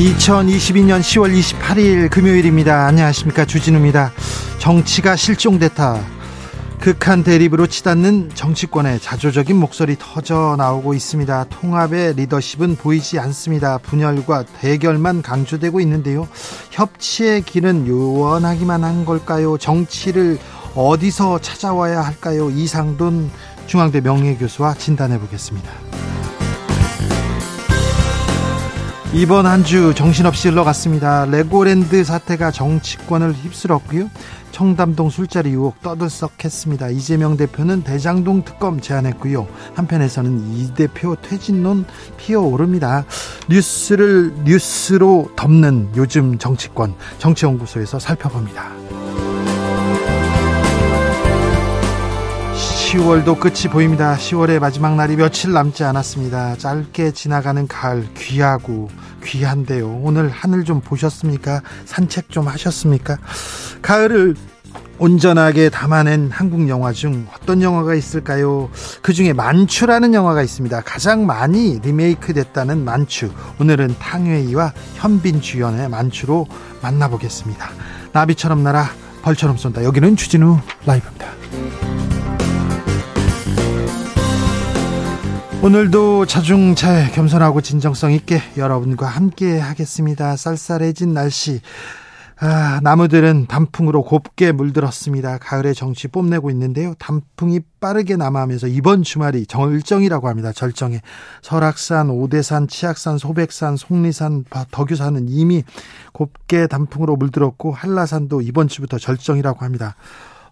2022년 10월 28일 금요일입니다. 안녕하십니까. 주진우입니다. 정치가 실종됐다. 극한 대립으로 치닫는 정치권의 자조적인 목소리 터져 나오고 있습니다. 통합의 리더십은 보이지 않습니다. 분열과 대결만 강조되고 있는데요. 협치의 길은 요원하기만 한 걸까요? 정치를 어디서 찾아와야 할까요? 이상돈 중앙대 명예교수와 진단해 보겠습니다. 이번 한 주 정신없이 흘러갔습니다. 레고랜드 사태가 정치권을 휩쓸었고요. 청담동 술자리 의혹 떠들썩했습니다. 이재명 대표는 대장동 특검 제안했고요. 한편에서는 이 대표 퇴진론 피어오릅니다. 뉴스를 뉴스로 덮는 요즘 정치권 정치연구소에서 살펴봅니다. 10월도 끝이 보입니다. 10월의 마지막 날이 며칠 남지 않았습니다. 짧게 지나가는 가을 귀하고 귀한데요. 오늘 하늘 좀 보셨습니까? 산책 좀 하셨습니까? 가을을 온전하게 담아낸 한국 영화 중 어떤 영화가 있을까요? 그 중에 만추라는 영화가 있습니다. 가장 많이 리메이크 됐다는 만추. 오늘은 탕웨이와 현빈 주연의 만추로 만나보겠습니다. 나비처럼 날아 벌처럼 쏜다. 여기는 주진우 라이브입니다. 오늘도 자중차에 겸손하고 진정성 있게 여러분과 함께 하겠습니다. 쌀쌀해진 날씨. 아, 나무들은 단풍으로 곱게 물들었습니다. 가을의 정치 뽐내고 있는데요. 단풍이 빠르게 남하하면서 이번 주말이 절정이라고 합니다. 절정에 설악산, 오대산, 치악산, 소백산, 속리산, 덕유산은 이미 곱게 단풍으로 물들었고 한라산도 이번 주부터 절정이라고 합니다.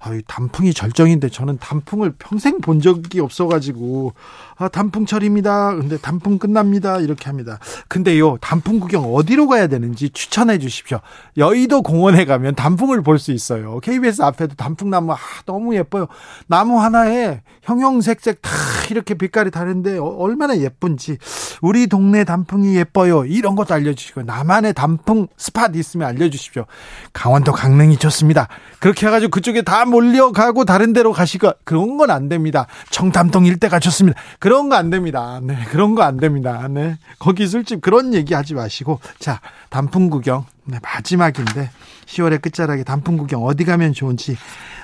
아유, 단풍이 절정인데 저는 단풍을 평생 본 적이 없어가지고 아, 단풍철입니다. 근데 단풍 끝납니다. 이렇게 합니다. 근데요, 단풍 구경 어디로 가야 되는지 추천해 주십시오. 여의도 공원에 가면 단풍을 볼 수 있어요. KBS 앞에도 단풍나무 아, 너무 예뻐요. 나무 하나에 형형색색 다 이렇게 빛깔이 다른데 어, 얼마나 예쁜지 우리 동네 단풍이 예뻐요. 이런 것도 알려주시고 나만의 단풍 스팟 있으면 알려주십시오. 강원도 강릉이 좋습니다. 그렇게 해가지고 그쪽에 다 몰려가고 다른 데로 가시고 그런 건 안 됩니다. 청담동 일대가 좋습니다. 그런 거 안 됩니다. 네, 그런 거 안 됩니다. 네, 거기 술집 그런 얘기 하지 마시고 자 단풍 구경 네, 마지막인데 10월의 끝자락에 단풍 구경 어디 가면 좋은지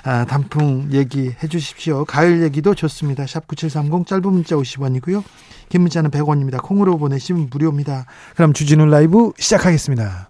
아, 단풍 얘기 해주십시오. 가을 얘기도 좋습니다. 샵 9730 짧은 문자 50원이고요. 긴 문자는 100원입니다. 콩으로 보내시면 무료입니다. 그럼 주진우 라이브 시작하겠습니다.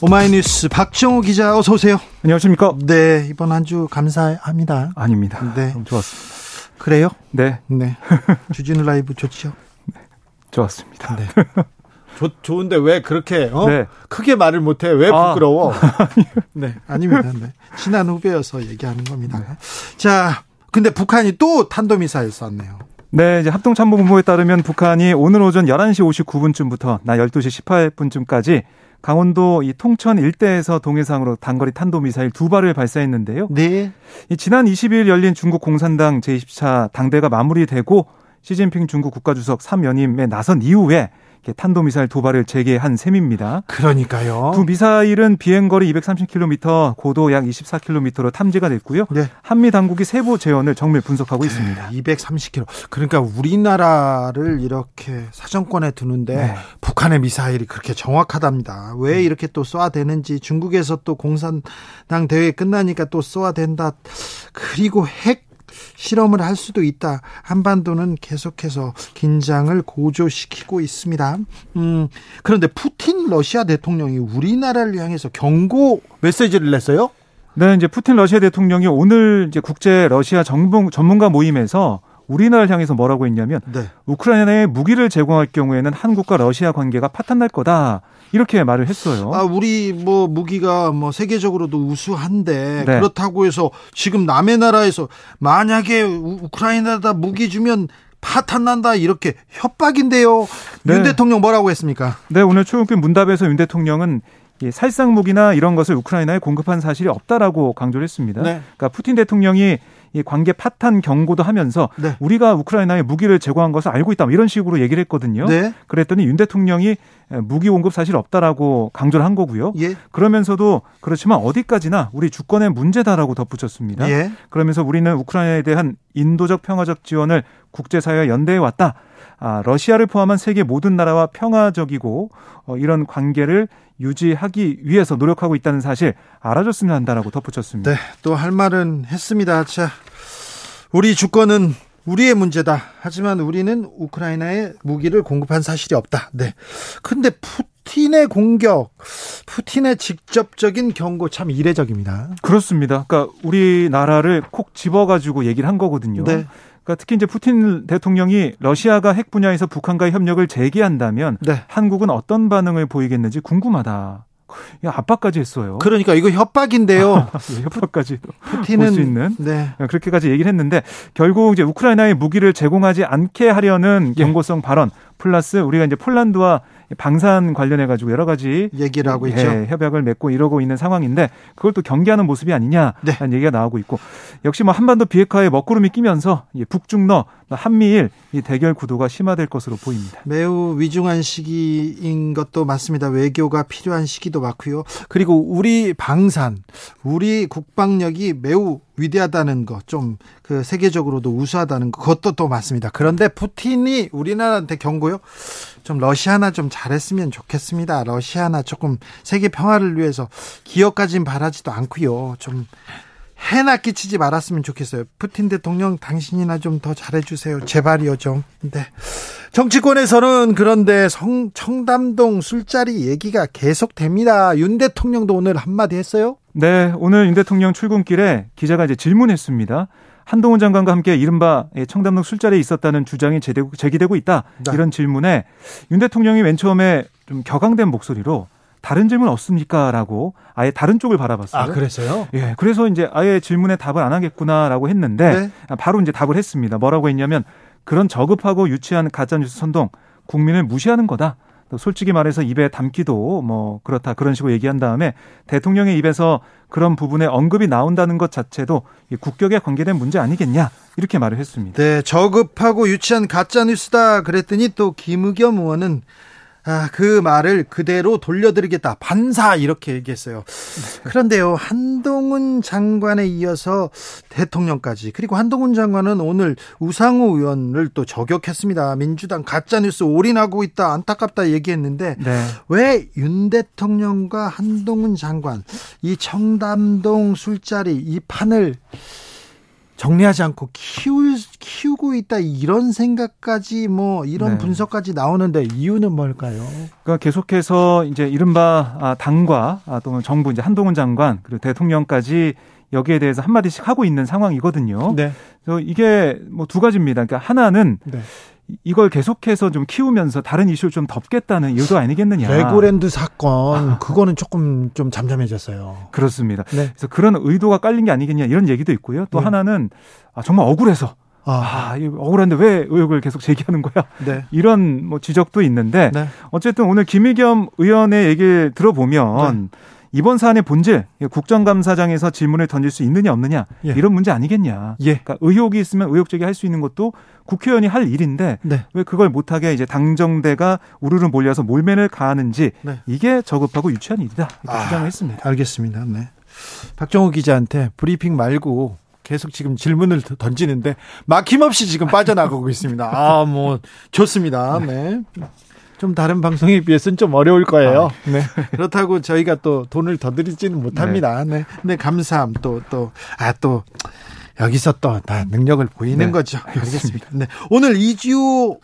오마이뉴스 박정호 기자 어서 오세요. 안녕하십니까? 네 이번 한 주 감사합니다. 아닙니다. 네 좋았습니다. 그래요? 네, 네 주진우 라이브 좋죠. 좋았습니다. 네. 좋, 좋은데 왜 그렇게 어? 네. 크게 말을 못해? 왜 아. 부끄러워? 네 아닙니다. 네. 친한 후배여서 얘기하는 겁니다. 자 근데 북한이 또 탄도미사일 쐈네요. 네, 이제 합동참모본부에 따르면 북한이 오늘 오전 11시 59분쯤부터 나 12시 18분쯤까지 강원도 이 통천 일대에서 동해상으로 단거리 탄도미사일 두 발을 발사했는데요. 네. 이 지난 20일 열린 중국 공산당 제20차 당대가 마무리되고 시진핑 중국 국가주석 3연임에 나선 이후에 탄도미사일 도발을 재개한 셈입니다. 그러니까요. 두 미사일은 비행거리 230km, 고도 약 24km로 탐지가 됐고요. 네. 한미 당국이 세부 재원을 정밀 분석하고 있습니다. 230km. 그러니까 우리나라를 이렇게 사정권에 두는데 네. 북한의 미사일이 그렇게 정확하답니다. 왜 이렇게 또 쏘아대는지 중국에서 또 공산당 대회 끝나니까 또 쏘아댄다. 그리고 핵 실험을 할 수도 있다. 한반도는 계속해서 긴장을 고조시키고 있습니다. 음, 그런데 푸틴 러시아 대통령이 우리나라를 향해서 경고 메시지를 냈어요? 네, 이제 푸틴 러시아 대통령이 오늘 이제 국제 러시아 전문, 전문가 모임에서 우리나라를 향해서 뭐라고 했냐면 네. 우크라이나에 무기를 제공할 경우에는 한국과 러시아 관계가 파탄날 거다. 이렇게 말을 했어요. 아, 우리 뭐 무기가 뭐 세계적으로도 우수한데 네. 그렇다고 해서 지금 남의 나라에서 만약에 우크라이나다 무기 주면 파탄 난다 이렇게 협박인데요. 네. 윤 대통령 뭐라고 했습니까? 네, 오늘 출근길 문답에서 윤 대통령은 이 살상 무기나 이런 것을 우크라이나에 공급한 사실이 없다라고 강조를 했습니다. 네. 그러니까 푸틴 대통령이 이 관계 파탄 경고도 하면서 네. 우리가 우크라이나에 무기를 제공한 것을 알고 있다 뭐 이런 식으로 얘기를 했거든요. 네. 그랬더니 윤 대통령이 무기 공급 사실 없다라고 강조를 한 거고요. 예. 그러면서도 그렇지만 어디까지나 우리 주권의 문제다라고 덧붙였습니다. 예. 그러면서 우리는 우크라이나에 대한 인도적 평화적 지원을 국제사회와 연대해 왔다. 아, 러시아를 포함한 세계 모든 나라와 평화적이고 어, 이런 관계를 유지하기 위해서 노력하고 있다는 사실 알아줬으면 한다라고 덧붙였습니다. 네, 또 할 말은 했습니다. 자, 우리 주권은 우리의 문제다. 하지만 우리는 우크라이나에 무기를 공급한 사실이 없다. 네. 근데 푸틴의 공격, 푸틴의 직접적인 경고 참 이례적입니다. 그렇습니다. 그러니까 우리나라를 콕 집어가지고 얘기를 한 거거든요. 네. 그러니까 특히 이제 푸틴 대통령이 러시아가 핵 분야에서 북한과의 협력을 재개한다면 네. 한국은 어떤 반응을 보이겠는지 궁금하다. 압박까지 했어요. 그러니까 이거 협박인데요. 예, 협박까지 푸틴은 수 있는 네. 그렇게까지 얘기를 했는데 결국 이제 우크라이나에 무기를 제공하지 않게 하려는 예. 경고성 발언 플러스 우리가 이제 폴란드와 방산 관련해 가지고 여러 가지 얘기를 하고 있죠. 예, 협약을 맺고 이러고 있는 상황인데 그걸 또 경계하는 모습이 아니냐라는 네. 얘기가 나오고 있고 역시 뭐 한반도 비핵화에 먹구름이 끼면서 북중러 한미일 이 대결 구도가 심화될 것으로 보입니다. 매우 위중한 시기인 것도 맞습니다. 외교가 필요한 시기도 맞고요. 그리고 우리 방산, 우리 국방력이 매우 위대하다는 거, 좀그 세계적으로도 우수하다는 거, 그것도 또 맞습니다. 그런데 푸틴이 우리나라한테 경고요. 좀 러시아나 좀 잘했으면 좋겠습니다. 러시아나 조금 세계 평화를 위해서 기업까진 바라지도 않고요. 좀 해나 끼치지 말았으면 좋겠어요. 푸틴 대통령 당신이나 좀 더 잘해주세요. 제발이요 좀. 네. 정치권에서는 그런데 성, 청담동 술자리 얘기가 계속됩니다. 윤 대통령도 오늘 한마디 했어요? 네, 오늘 윤 대통령 출근길에 기자가 이제 질문했습니다. 한동훈 장관과 함께 이른바 청담동 술자리에 있었다는 주장이 제기되고 있다. 네. 이런 질문에 윤 대통령이 맨 처음에 좀 격앙된 목소리로 다른 질문 없습니까? 라고 아예 다른 쪽을 바라봤어요. 아, 그래서요? 예. 그래서 이제 아예 질문에 답을 안 하겠구나라고 했는데 네. 바로 이제 답을 했습니다. 뭐라고 했냐면 그런 저급하고 유치한 가짜뉴스 선동 국민을 무시하는 거다. 솔직히 말해서 입에 담기도 뭐 그렇다 그런 식으로 얘기한 다음에 대통령의 입에서 그런 부분에 언급이 나온다는 것 자체도 국격에 관계된 문제 아니겠냐 이렇게 말을 했습니다. 네, 저급하고 유치한 가짜 뉴스다 그랬더니 또 김의겸 의원은 아, 그 말을 그대로 돌려드리겠다. 반사 이렇게 얘기했어요. 그런데요, 한동훈 장관에 이어서 대통령까지 그리고 한동훈 장관은 오늘 우상호 의원을 또 저격했습니다. 민주당 가짜 뉴스 올인하고 있다. 안타깝다 얘기했는데 네. 왜윤 대통령과 한동훈 장관 이 청담동 술자리 이 판을 정리하지 않고 키울 키우고 있다 이런 생각까지 뭐 이런 네. 분석까지 나오는데 이유는 뭘까요? 그러니까 계속해서 이제 이른바 아, 당과 아, 또는 정부 이제 한동훈 장관 그리고 대통령까지 여기에 대해서 한 마디씩 하고 있는 상황이거든요. 네. 그래서 이게 뭐 두 가지입니다. 그러니까 하나는 네. 이걸 계속해서 좀 키우면서 다른 이슈를 좀 덮겠다는 이유도 아니겠느냐. 레고랜드 사건 아. 그거는 조금 좀 잠잠해졌어요. 그렇습니다. 네. 그래서 그런 의도가 깔린 게 아니겠냐 이런 얘기도 있고요. 또 네. 하나는 아, 정말 억울해서 아, 아 억울한데 왜 의혹을 계속 제기하는 거야? 네. 이런 뭐 지적도 있는데 네. 어쨌든 오늘 김의겸 의원의 얘기를 들어보면 네. 이번 사안의 본질 국정감사장에서 질문을 던질 수 있느냐 없느냐 예. 이런 문제 아니겠냐. 예. 그러니까 의혹이 있으면 의혹 제기할 수 있는 것도 국회의원이 할 일인데 네. 왜 그걸 못하게 이제 당정대가 우르르 몰려서 몰매를 가하는지 네. 이게 저급하고 유치한 일이다 이렇게 아, 주장을 했습니다. 알겠습니다. 네. 박정호 기자한테 브리핑 말고 계속 지금 질문을 던지는데 막힘없이 지금 빠져나가고 있습니다. 아, 뭐 좋습니다. 네. 좀 다른 방송에 비해서는 좀 어려울 거예요. 아, 네. 그렇다고 저희가 또 돈을 더 드리지는 못합니다. 네. 네. 네, 감사함 또 또 아 또 여기서 또 다 능력을 보이는 네. 거죠. 알겠습니다. 네. 오늘 이지호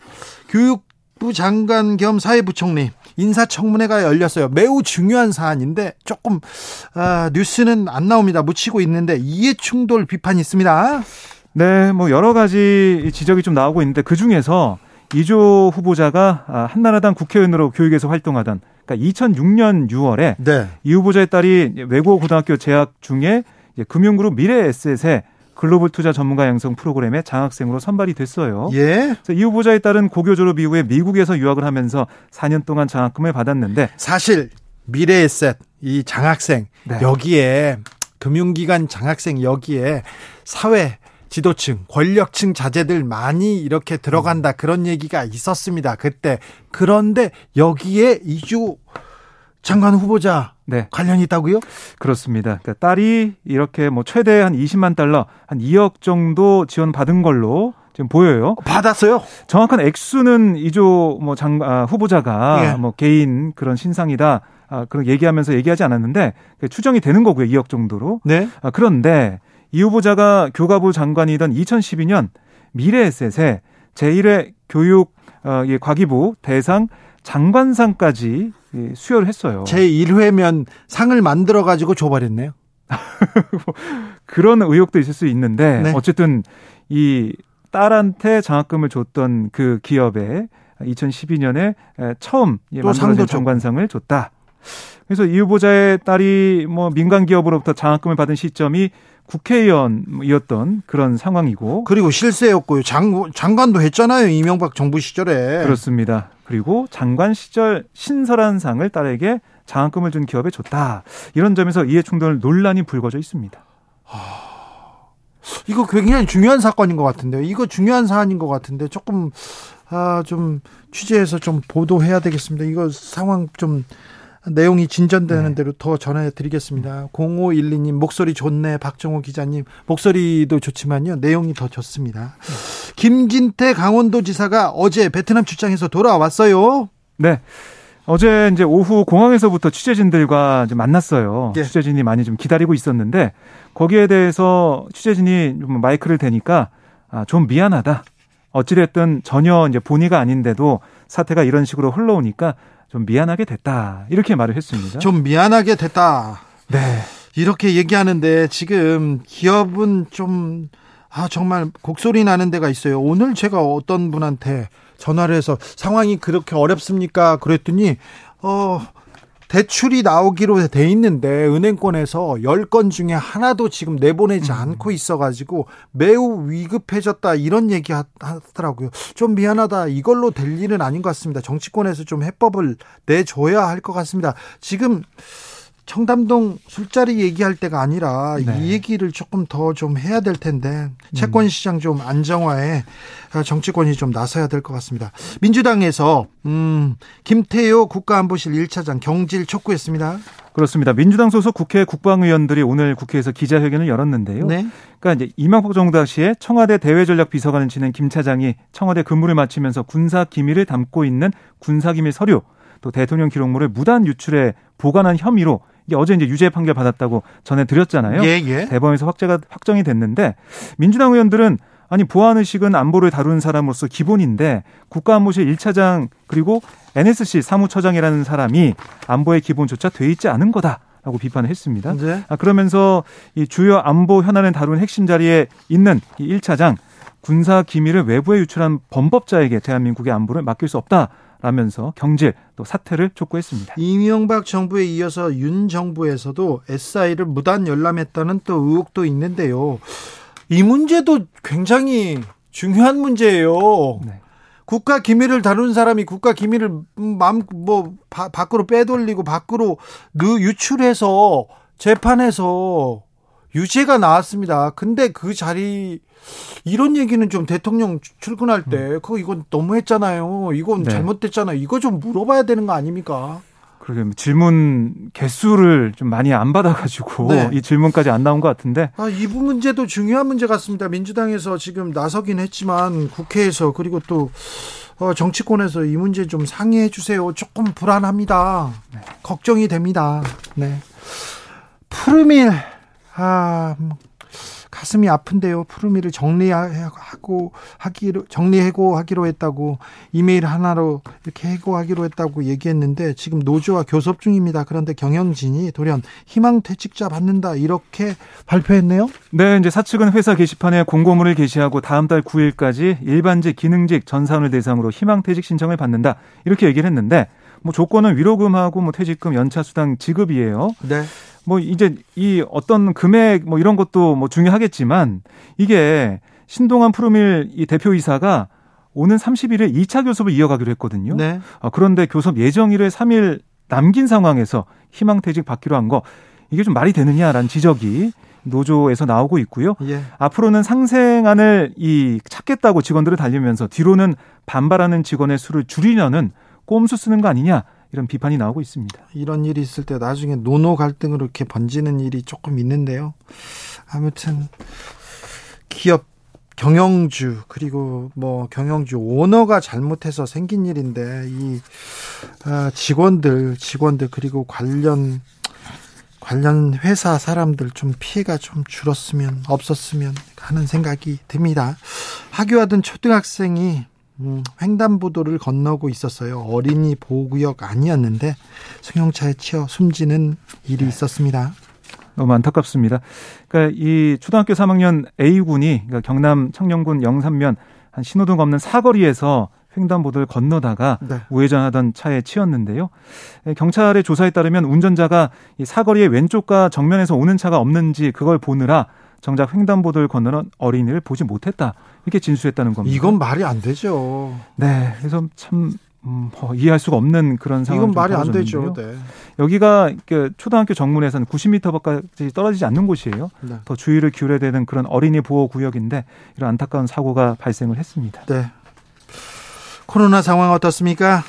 교육부 장관 겸 사회부총리 인사청문회가 열렸어요. 매우 중요한 사안인데 조금 아, 뉴스는 안 나옵니다. 묻히고 있는데 이해충돌 비판이 있습니다. 네, 뭐 여러 가지 지적이 좀 나오고 있는데 그 중에서 이조 후보자가 아, 한나라당 국회의원으로 교육에서 활동하던 그러니까 2006년 6월에 네. 이 후보자의 딸이 외고 고등학교 재학 중에 금융그룹 미래에셋에 글로벌 투자 전문가 양성 프로그램에 장학생으로 선발이 됐어요. 예. 이 후보자에 따른 고교 졸업 이후에 미국에서 유학을 하면서 4년 동안 장학금을 받았는데 사실 미래에셋 이 장학생 네. 여기에 금융기관 장학생 여기에 사회 지도층, 권력층 자제들 많이 이렇게 들어간다 그런 얘기가 있었습니다. 그때 그런데 여기에 이주 장관 후보자 네. 관련이 있다고요? 그렇습니다. 그러니까 딸이 이렇게 뭐 최대 한 20만 달러, 한 2억 정도 지원 받은 걸로 지금 보여요. 받았어요? 정확한 액수는 이조 뭐 장, 아, 후보자가 예. 뭐 개인 그런 신상이다. 아, 그런 얘기하면서 얘기하지 않았는데 추정이 되는 거고요. 2억 정도로. 네. 아, 그런데 이 후보자가 교과부 장관이던 2012년 미래에셋에 제1회 교육 어, 예, 과기부 대상 장관상까지 수여를 했어요. 제1회면 상을 만들어 가지고 줘버렸네요. 그런 의혹도 있을 수 있는데 네. 어쨌든 이 딸한테 장학금을 줬던 그 기업에 2012년에 처음 만들어진 장관상을 줬다. 그래서 이 후보자의 딸이 뭐 민간 기업으로부터 장학금을 받은 시점이 국회의원이었던 그런 상황이고 그리고 실세였고요. 장, 장관도 했잖아요. 이명박 정부 시절에. 그렇습니다. 그리고 장관 시절 신설한 상을 딸에게 장학금을 준 기업에 줬다. 이런 점에서 이해 충돌 논란이 불거져 있습니다. 하... 이거 굉장히 중요한 사건인 것 같은데요. 이거 중요한 사안인 것 같은데 조금 아, 좀 취재해서 좀 보도해야 되겠습니다. 이거 상황 좀 내용이 진전되는 네. 대로 더 전해드리겠습니다. 0512님 목소리 좋네. 박정호 기자님 목소리도 좋지만요. 내용이 더 좋습니다. 김진태 강원도지사가 어제 베트남 출장에서 돌아왔어요. 네. 어제 이제 오후 공항에서부터 취재진들과 이제 만났어요. 네. 취재진이 많이 좀 기다리고 있었는데 거기에 대해서 취재진이 좀 마이크를 대니까 아, 좀 미안하다. 어찌됐든 전혀 이제 본의가 아닌데도 사태가 이런 식으로 흘러오니까 좀 미안하게 됐다. 이렇게 말을 했습니다. 좀 미안하게 됐다. 네. 이렇게 얘기하는데 지금 기업은 좀, 아, 정말 곡소리 나는 데가 있어요. 오늘 제가 어떤 분한테 전화를 해서 상황이 그렇게 어렵습니까? 그랬더니, 어, 대출이 나오기로 돼 있는데 은행권에서 10건 중에 하나도 지금 내보내지 음. 않고 있어 가지고 매우 위급해졌다 이런 얘기 하더라고요. 좀 미안하다. 이걸로 될 일은 아닌 것 같습니다. 정치권에서 좀 해법을 내줘야 할 것 같습니다. 지금 청담동 술자리 얘기할 때가 아니라 네. 이 얘기를 조금 더 좀 해야 될 텐데 채권 시장 좀 안정화에 정치권이 좀 나서야 될 것 같습니다. 민주당에서 음, 김태효 국가안보실 1차장 경질 촉구했습니다. 그렇습니다. 민주당 소속 국회 국방의원들이 오늘 국회에서 기자회견을 열었는데요. 네. 그러니까 이제 이명박 정부 당시에 청와대 대외전략 비서관을 지낸 김 차장이 청와대 근무를 마치면서 군사 기밀을 담고 있는 군사 기밀 서류 또 대통령 기록물을 무단 유출해 보관한 혐의로 이게 어제 이제 유죄 판결 받았다고 전해드렸잖아요. 예, 예. 대법원에서 확제가 확정이 됐는데 민주당 의원들은 아니 보안 의식은 안보를 다루는 사람으로서 기본인데 국가안보실 1차장 그리고 NSC 사무처장이라는 사람이 안보의 기본조차 돼 있지 않은 거다. 라고 비판을 했습니다. 네. 아, 그러면서 이 주요 안보 현안을 다루는 핵심 자리에 있는 이 1차장 군사 기밀을 외부에 유출한 범법자에게 대한민국의 안보를 맡길 수 없다. 라면서 경질 또 사퇴를 촉구했습니다. 이명박 정부에 이어서 윤 정부에서도 SI를 무단 열람했다는 또 의혹도 있는데요. 이 문제도 굉장히 중요한 문제예요. 네. 국가 기밀을 다루는 사람이 국가 기밀을 마음 뭐 바, 밖으로 빼돌리고 밖으로 느 유출해서 재판에서 유죄가 나왔습니다. 근데 그 자리 이런 얘기는 좀 대통령 출근할 때 음. 그거 이건 너무했잖아요. 이건 네. 잘못됐잖아요. 이거 좀 물어봐야 되는 거 아닙니까? 그러게 질문 개수를 좀 많이 안 받아가지고 네. 이 질문까지 안 나온 것 같은데. 아, 이 문제도 중요한 문제 같습니다. 민주당에서 지금 나서긴 했지만 국회에서 그리고 또 어, 정치권에서 이 문제 좀 상의해 주세요. 조금 불안합니다. 네. 걱정이 됩니다. 네. 푸르밀 아 가슴이 아픈데요. 푸르미를 정리하고 하기로 정리해고 하기로 했다고 이메일 하나로 이렇게 해고하기로 했다고 얘기했는데 지금 노조와 교섭 중입니다. 그런데 경영진이 돌연 희망 퇴직자 받는다 이렇게 발표했네요. 네, 이제 사측은 회사 게시판에 공고문을 게시하고 다음 달 9일까지 일반직, 기능직 전사원을 대상으로 희망 퇴직 신청을 받는다 이렇게 얘기를 했는데 뭐 조건은 위로금하고 뭐 퇴직금, 연차 수당 지급이에요. 네. 뭐 이제 이 어떤 금액 뭐 이런 것도 뭐 중요하겠지만 이게 신동환 푸르밀 이 대표이사가 오는 30일에 2차 교섭을 이어가기로 했거든요. 네. 어, 그런데 교섭 예정일을 3일 남긴 상황에서 희망퇴직 받기로 한 거 이게 좀 말이 되느냐라는 지적이 노조에서 나오고 있고요. 예. 앞으로는 상생안을 이 찾겠다고 직원들을 달리면서 뒤로는 반발하는 직원의 수를 줄이려는 꼼수 쓰는 거 아니냐 이런 비판이 나오고 있습니다. 이런 일이 있을 때 나중에 노노 갈등으로 이렇게 번지는 일이 조금 있는데요. 아무튼 기업 경영주 그리고 뭐 경영주 오너가 잘못해서 생긴 일인데 이 아, 직원들 직원들 그리고 관련 관련 회사 사람들 좀 피해가 좀 줄었으면 없었으면 하는 생각이 듭니다. 학교하던 초등학생이 음, 횡단보도를 건너고 있었어요. 어린이 보호구역 아니었는데 승용차에 치여 숨지는 일이 있었습니다. 너무 안타깝습니다. 그러니까 이 초등학교 3학년 A 군이 그러니까 경남 청년군 영산면 한 신호등 없는 사거리에서 횡단보도를 건너다가 네. 우회전하던 차에 치였는데요. 경찰의 조사에 따르면 운전자가 이 사거리의 왼쪽과 정면에서 오는 차가 없는지 그걸 보느라 정작 횡단보도를 건너는 어린이를 보지 못했다. 이렇게 진술했다는 겁니다. 이건 말이 안 되죠. 네. 그래서 참 음, 뭐 이해할 수가 없는 그런 상황이 이건 말이 안 되죠. 네. 여기가 그 초등학교 정문에서는 90m까지 떨어지지 않는 곳이에요. 네. 더 주의를 기울여야 되는 그런 어린이 보호 구역인데 이런 안타까운 사고가 발생을 했습니다. 네. 코로나 상황 어떻습니까?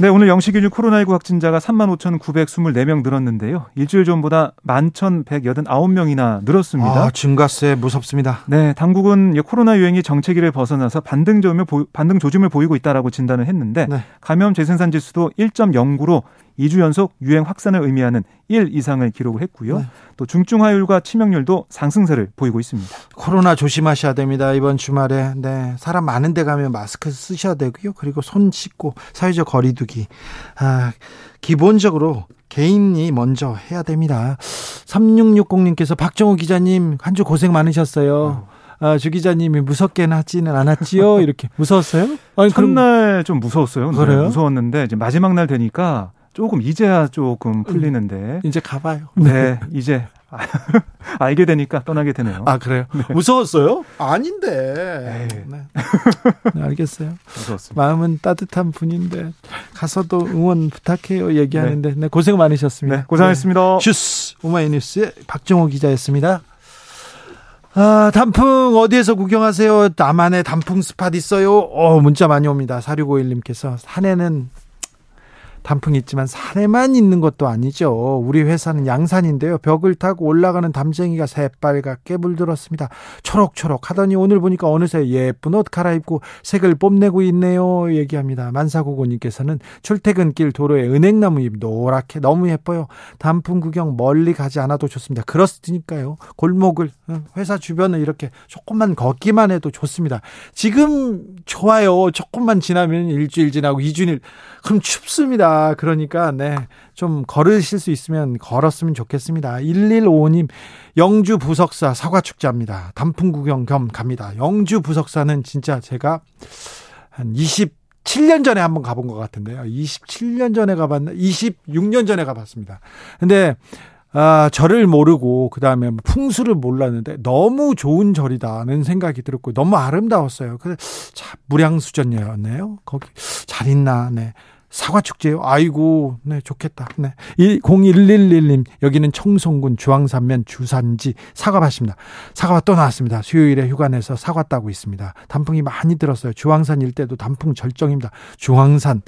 네, 오늘 영시균일 코로나19 확진자가 3만 5,924명 늘었는데요. 일주일 전보다 11,189명이나 늘었습니다. 아, 증가세 무섭습니다. 네, 당국은 코로나 유행이 정체기를 벗어나서 반등 조짐을, 반등 조짐을 보이고 있다라고 진단을 했는데 네. 감염 재생산 지수도 1.09로 2주 연속 유행 확산을 의미하는 1 이상을 기록을 했고요. 네. 또 중증화율과 치명률도 상승세를 보이고 있습니다. 코로나 조심하셔야 됩니다. 이번 주말에 네 사람 많은 데 가면 마스크 쓰셔야 되고요. 그리고 손 씻고 사회적 거리두기. 아, 기본적으로 개인이 먼저 해야 됩니다. 3660님께서 박정호 기자님 한 주 고생 많으셨어요. 아, 주 기자님이 무섭게는 하지는 않았지요? 이렇게 무서웠어요? 아니, 첫날 그럼... 좀 무서웠어요. 그래요? 무서웠는데 이제 마지막 날 되니까 조금 이제야 조금 풀리는데. 이제 가봐요. 네, 이제 알게 되니까 떠나게 되네요. 아 그래요? 네. 무서웠어요? 아닌데. 네. 네. 알겠어요. 무서웠습니다. 마음은 따뜻한 분인데 가서도 응원 부탁해요 얘기하는데 네, 네 고생 많으셨습니다. 네, 고생하셨습니다. 네. 슈스 오마이뉴스의 박정호 기자였습니다. 아, 단풍 어디에서 구경하세요? 나만의 단풍 스팟 있어요? 어, 문자 많이 옵니다. 4651님께서 산에는 단풍이 있지만 산에만 있는 것도 아니죠. 우리 회사는 양산인데요. 벽을 타고 올라가는 담쟁이가 새빨갛게 물들었습니다. 초록초록 하더니 오늘 보니까 어느새 예쁜 옷 갈아입고 색을 뽐내고 있네요. 얘기합니다. 만사고고님께서는 출퇴근길 도로에 은행나무 잎 노랗게 너무 예뻐요. 단풍 구경 멀리 가지 않아도 좋습니다. 그렇으니까요. 골목을 회사 주변을 이렇게 조금만 걷기만 해도 좋습니다. 지금 좋아요. 조금만 지나면 일주일 지나고 이주일 그럼 춥습니다. 그러니까 네. 좀 걸으실 수 있으면 걸었으면 좋겠습니다. 1155님 영주 부석사 사과 축제합니다. 단풍 구경 겸 갑니다. 영주 부석사는 진짜 제가 한 27년 전에 한번 가본 것 같은데요. 27년 전에 가봤나? 26년 전에 가봤습니다. 근데 아, 절을 모르고 그다음에 뭐 풍수를 몰랐는데 너무 좋은 절이다는 생각이 들었고 너무 아름다웠어요. 그래 참 무량수전이었네요. 거기 잘 있나. 네. 사과 축제요? 아이고, 네, 좋겠다. 네. 0111님, 여기는 청송군 주황산면 주산지 사과밭입니다. 사과밭 또 나왔습니다. 수요일에 휴가 내서 사과 따고 있습니다. 단풍이 많이 들었어요. 주황산 일대도 단풍 절정입니다. 주황산,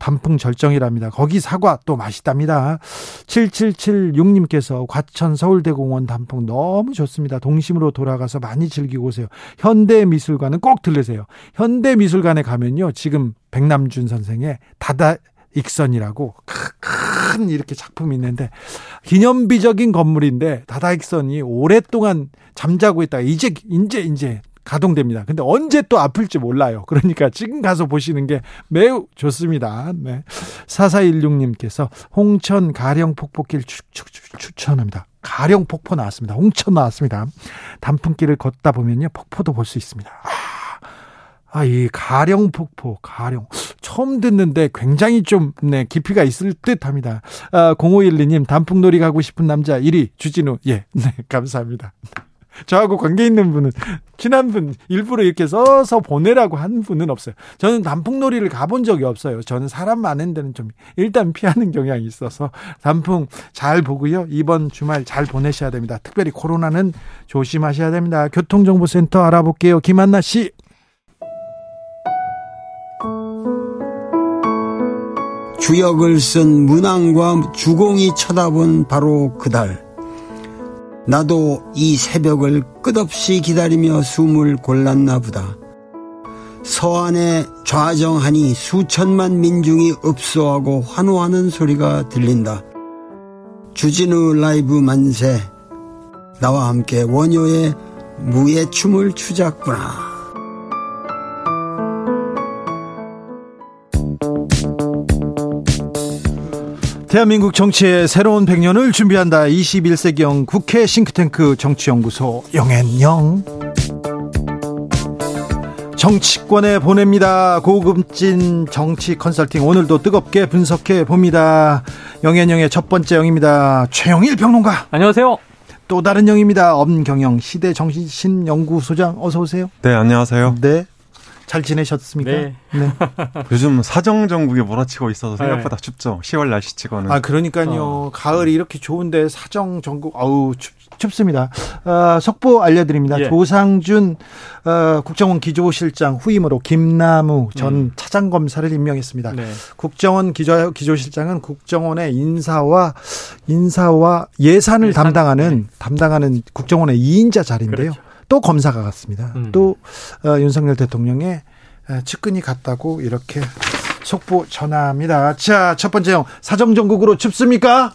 단풍 절정이랍니다. 거기 사과 또 맛있답니다. 7776님께서 과천 서울대공원 단풍 너무 좋습니다. 동심으로 돌아가서 많이 즐기고 오세요. 현대미술관은 꼭 들르세요. 현대미술관에 가면요. 지금 백남준 선생의 다다 익선이라고 큰 이렇게 작품이 있는데 기념비적인 건물인데 다다익선이 오랫동안 잠자고 있다가 이제 이제 이제 가동됩니다. 근데 언제 또 아플지 몰라요. 그러니까 지금 가서 보시는 게 매우 좋습니다. 네. 4416님께서 홍천 가령 폭포길 추천합니다. 가령 폭포 나왔습니다. 홍천 나왔습니다. 단풍길을 걷다 보면요. 폭포도 볼 수 있습니다. 아. 아, 이 가령 폭포, 가령. 처음 듣는데 굉장히 좀, 네, 깊이가 있을 듯 합니다. 아, 0512님, 단풍놀이 가고 싶은 남자 1위, 주진우. 예, 네, 감사합니다. 저하고 관계 있는 분은, 친한 분, 일부러 이렇게 써서 보내라고 한 분은 없어요. 저는 단풍놀이를 가본 적이 없어요. 저는 사람 많은 데는 좀, 일단 피하는 경향이 있어서, 단풍 잘 보고요. 이번 주말 잘 보내셔야 됩니다. 특별히 코로나는 조심하셔야 됩니다. 교통정보센터 알아볼게요. 김한나 씨. 주역을 쓴 문왕과 주공이 쳐다본 바로 그달. 나도 이 새벽을 끝없이 기다리며 숨을 골랐나 보다. 서안에 좌정하니 수천만 민중이 읍소하고 환호하는 소리가 들린다. 주진우 라이브 만세. 나와 함께 원효의 무예 춤을 추자꾸나. 대한민국 정치의 새로운 100년을 준비한다. 21세기형 국회 싱크탱크 정치연구소 영앤영. 정치권에 보냅니다. 고급진 정치 컨설팅 오늘도 뜨겁게 분석해 봅니다. 영앤영의 첫 번째 영입니다. 최영일 평론가. 안녕하세요. 또 다른 영입니다. 엄경영 시대 정신연구소장 어서 오세요. 네, 안녕하세요. 네. 잘 지내셨습니까? 네. 네. 요즘 사정 정국이 몰아치고 있어서 생각보다 네. 춥죠. 10월 날씨치고는. 아 그러니까요. 어. 가을이 이렇게 좋은데 사정 정국 아우 춥, 춥습니다. 어, 속보 알려드립니다. 예. 조상준 어, 국정원 기조실장 후임으로 김나무 전 음. 차장검사를 임명했습니다. 네. 국정원 기조, 기조실장은 국정원의 인사와 인사와 예산을 예산, 담당하는 네. 담당하는 국정원의 2인자 자리인데요. 그렇죠. 또 검사가 갔습니다. 음. 또 어, 윤석열 대통령의 측근이 갔다고 이렇게 속보 전합니다. 자, 첫 번째 사정 정국으로 춥습니까?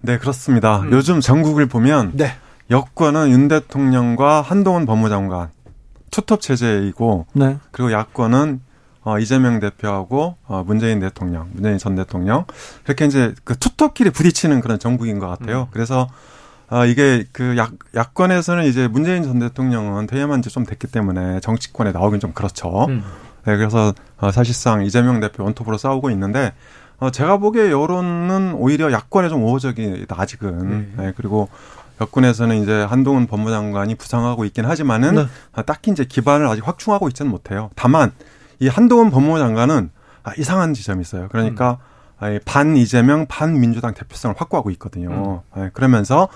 네, 그렇습니다. 음. 요즘 전국을 보면 네. 여권은 윤 대통령과 한동훈 법무장관 투톱 체제이고 네. 그리고 야권은 어, 이재명 대표하고 어, 문재인 대통령, 문재인 전 대통령 이렇게 이제 그 투톱끼리 부딪히는 그런 정국인 것 같아요. 음. 그래서 아, 이게 그 약, 야권에서는 이제 문재인 전 대통령은 퇴임한 지 좀 됐기 때문에 정치권에 나오긴 좀 그렇죠. 음. 네, 그래서 어, 사실상 이재명 대표 원톱으로 싸우고 있는데 어, 제가 보기에 여론은 오히려 야권에 좀 우호적이다, 아직은. 네. 네, 그리고 여권에서는 이제 한동훈 법무장관이 부상하고 있긴 하지만은 네. 아, 딱히 이제 기반을 아직 확충하고 있지는 못해요. 다만 이 한동훈 법무장관은 아, 이상한 지점이 있어요. 그러니까 음. 반 이재명, 반 민주당 대표성을 확보하고 있거든요. 음. 네, 그러면서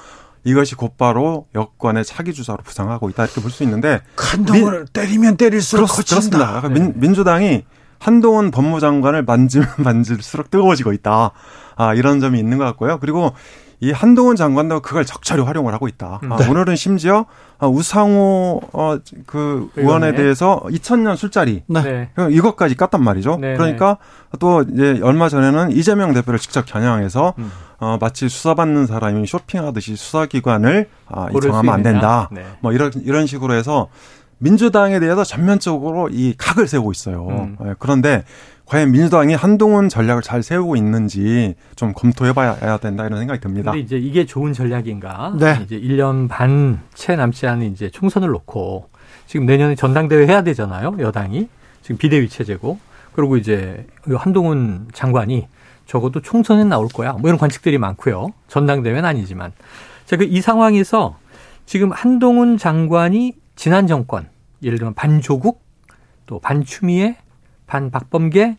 이것이 곧바로 여권의 차기 주자로 부상하고 있다 이렇게 볼 수 있는데 한동훈을 때리면 때릴수록 그렇, 커진다. 그렇습니다. 민, 민주당이 한동훈 법무장관을 만지면 만질수록 뜨거워지고 있다. 아, 이런 점이 있는 것 같고요. 그리고 이 한동훈 장관도 그걸 적절히 활용을 하고 있다. 아, 네. 오늘은 심지어 아, 우상호 어, 그 의원에 대해서 2000년 술자리 네. 이것까지 깠단 말이죠. 네. 그러니까 또 이제 얼마 전에는 이재명 대표를 직접 겨냥해서 음. 어, 마치 수사받는 사람이 쇼핑하듯이 수사기관을 아, 정하면 안 된다. 네. 뭐 이런 이런 식으로 해서 민주당에 대해서 전면적으로 이 각을 세우고 있어요. 음. 네, 그런데 과연 민주당이 한동훈 전략을 잘 세우고 있는지 좀 검토해봐야 된다 이런 생각이 듭니다. 근데 이제 이게 좋은 전략인가? 네. 이제 1년 반 채 남지 않은 이제 총선을 놓고 지금 내년에 전당대회 해야 되잖아요. 여당이 지금 비대위 체제고 그리고 이제 한동훈 장관이 적어도 총선에 나올 거야. 뭐 이런 관측들이 많고요. 전당대회는 아니지만. 자, 그 이 상황에서 지금 한동훈 장관이 지난 정권, 예를 들면 반조국, 또 반추미애, 반박범계,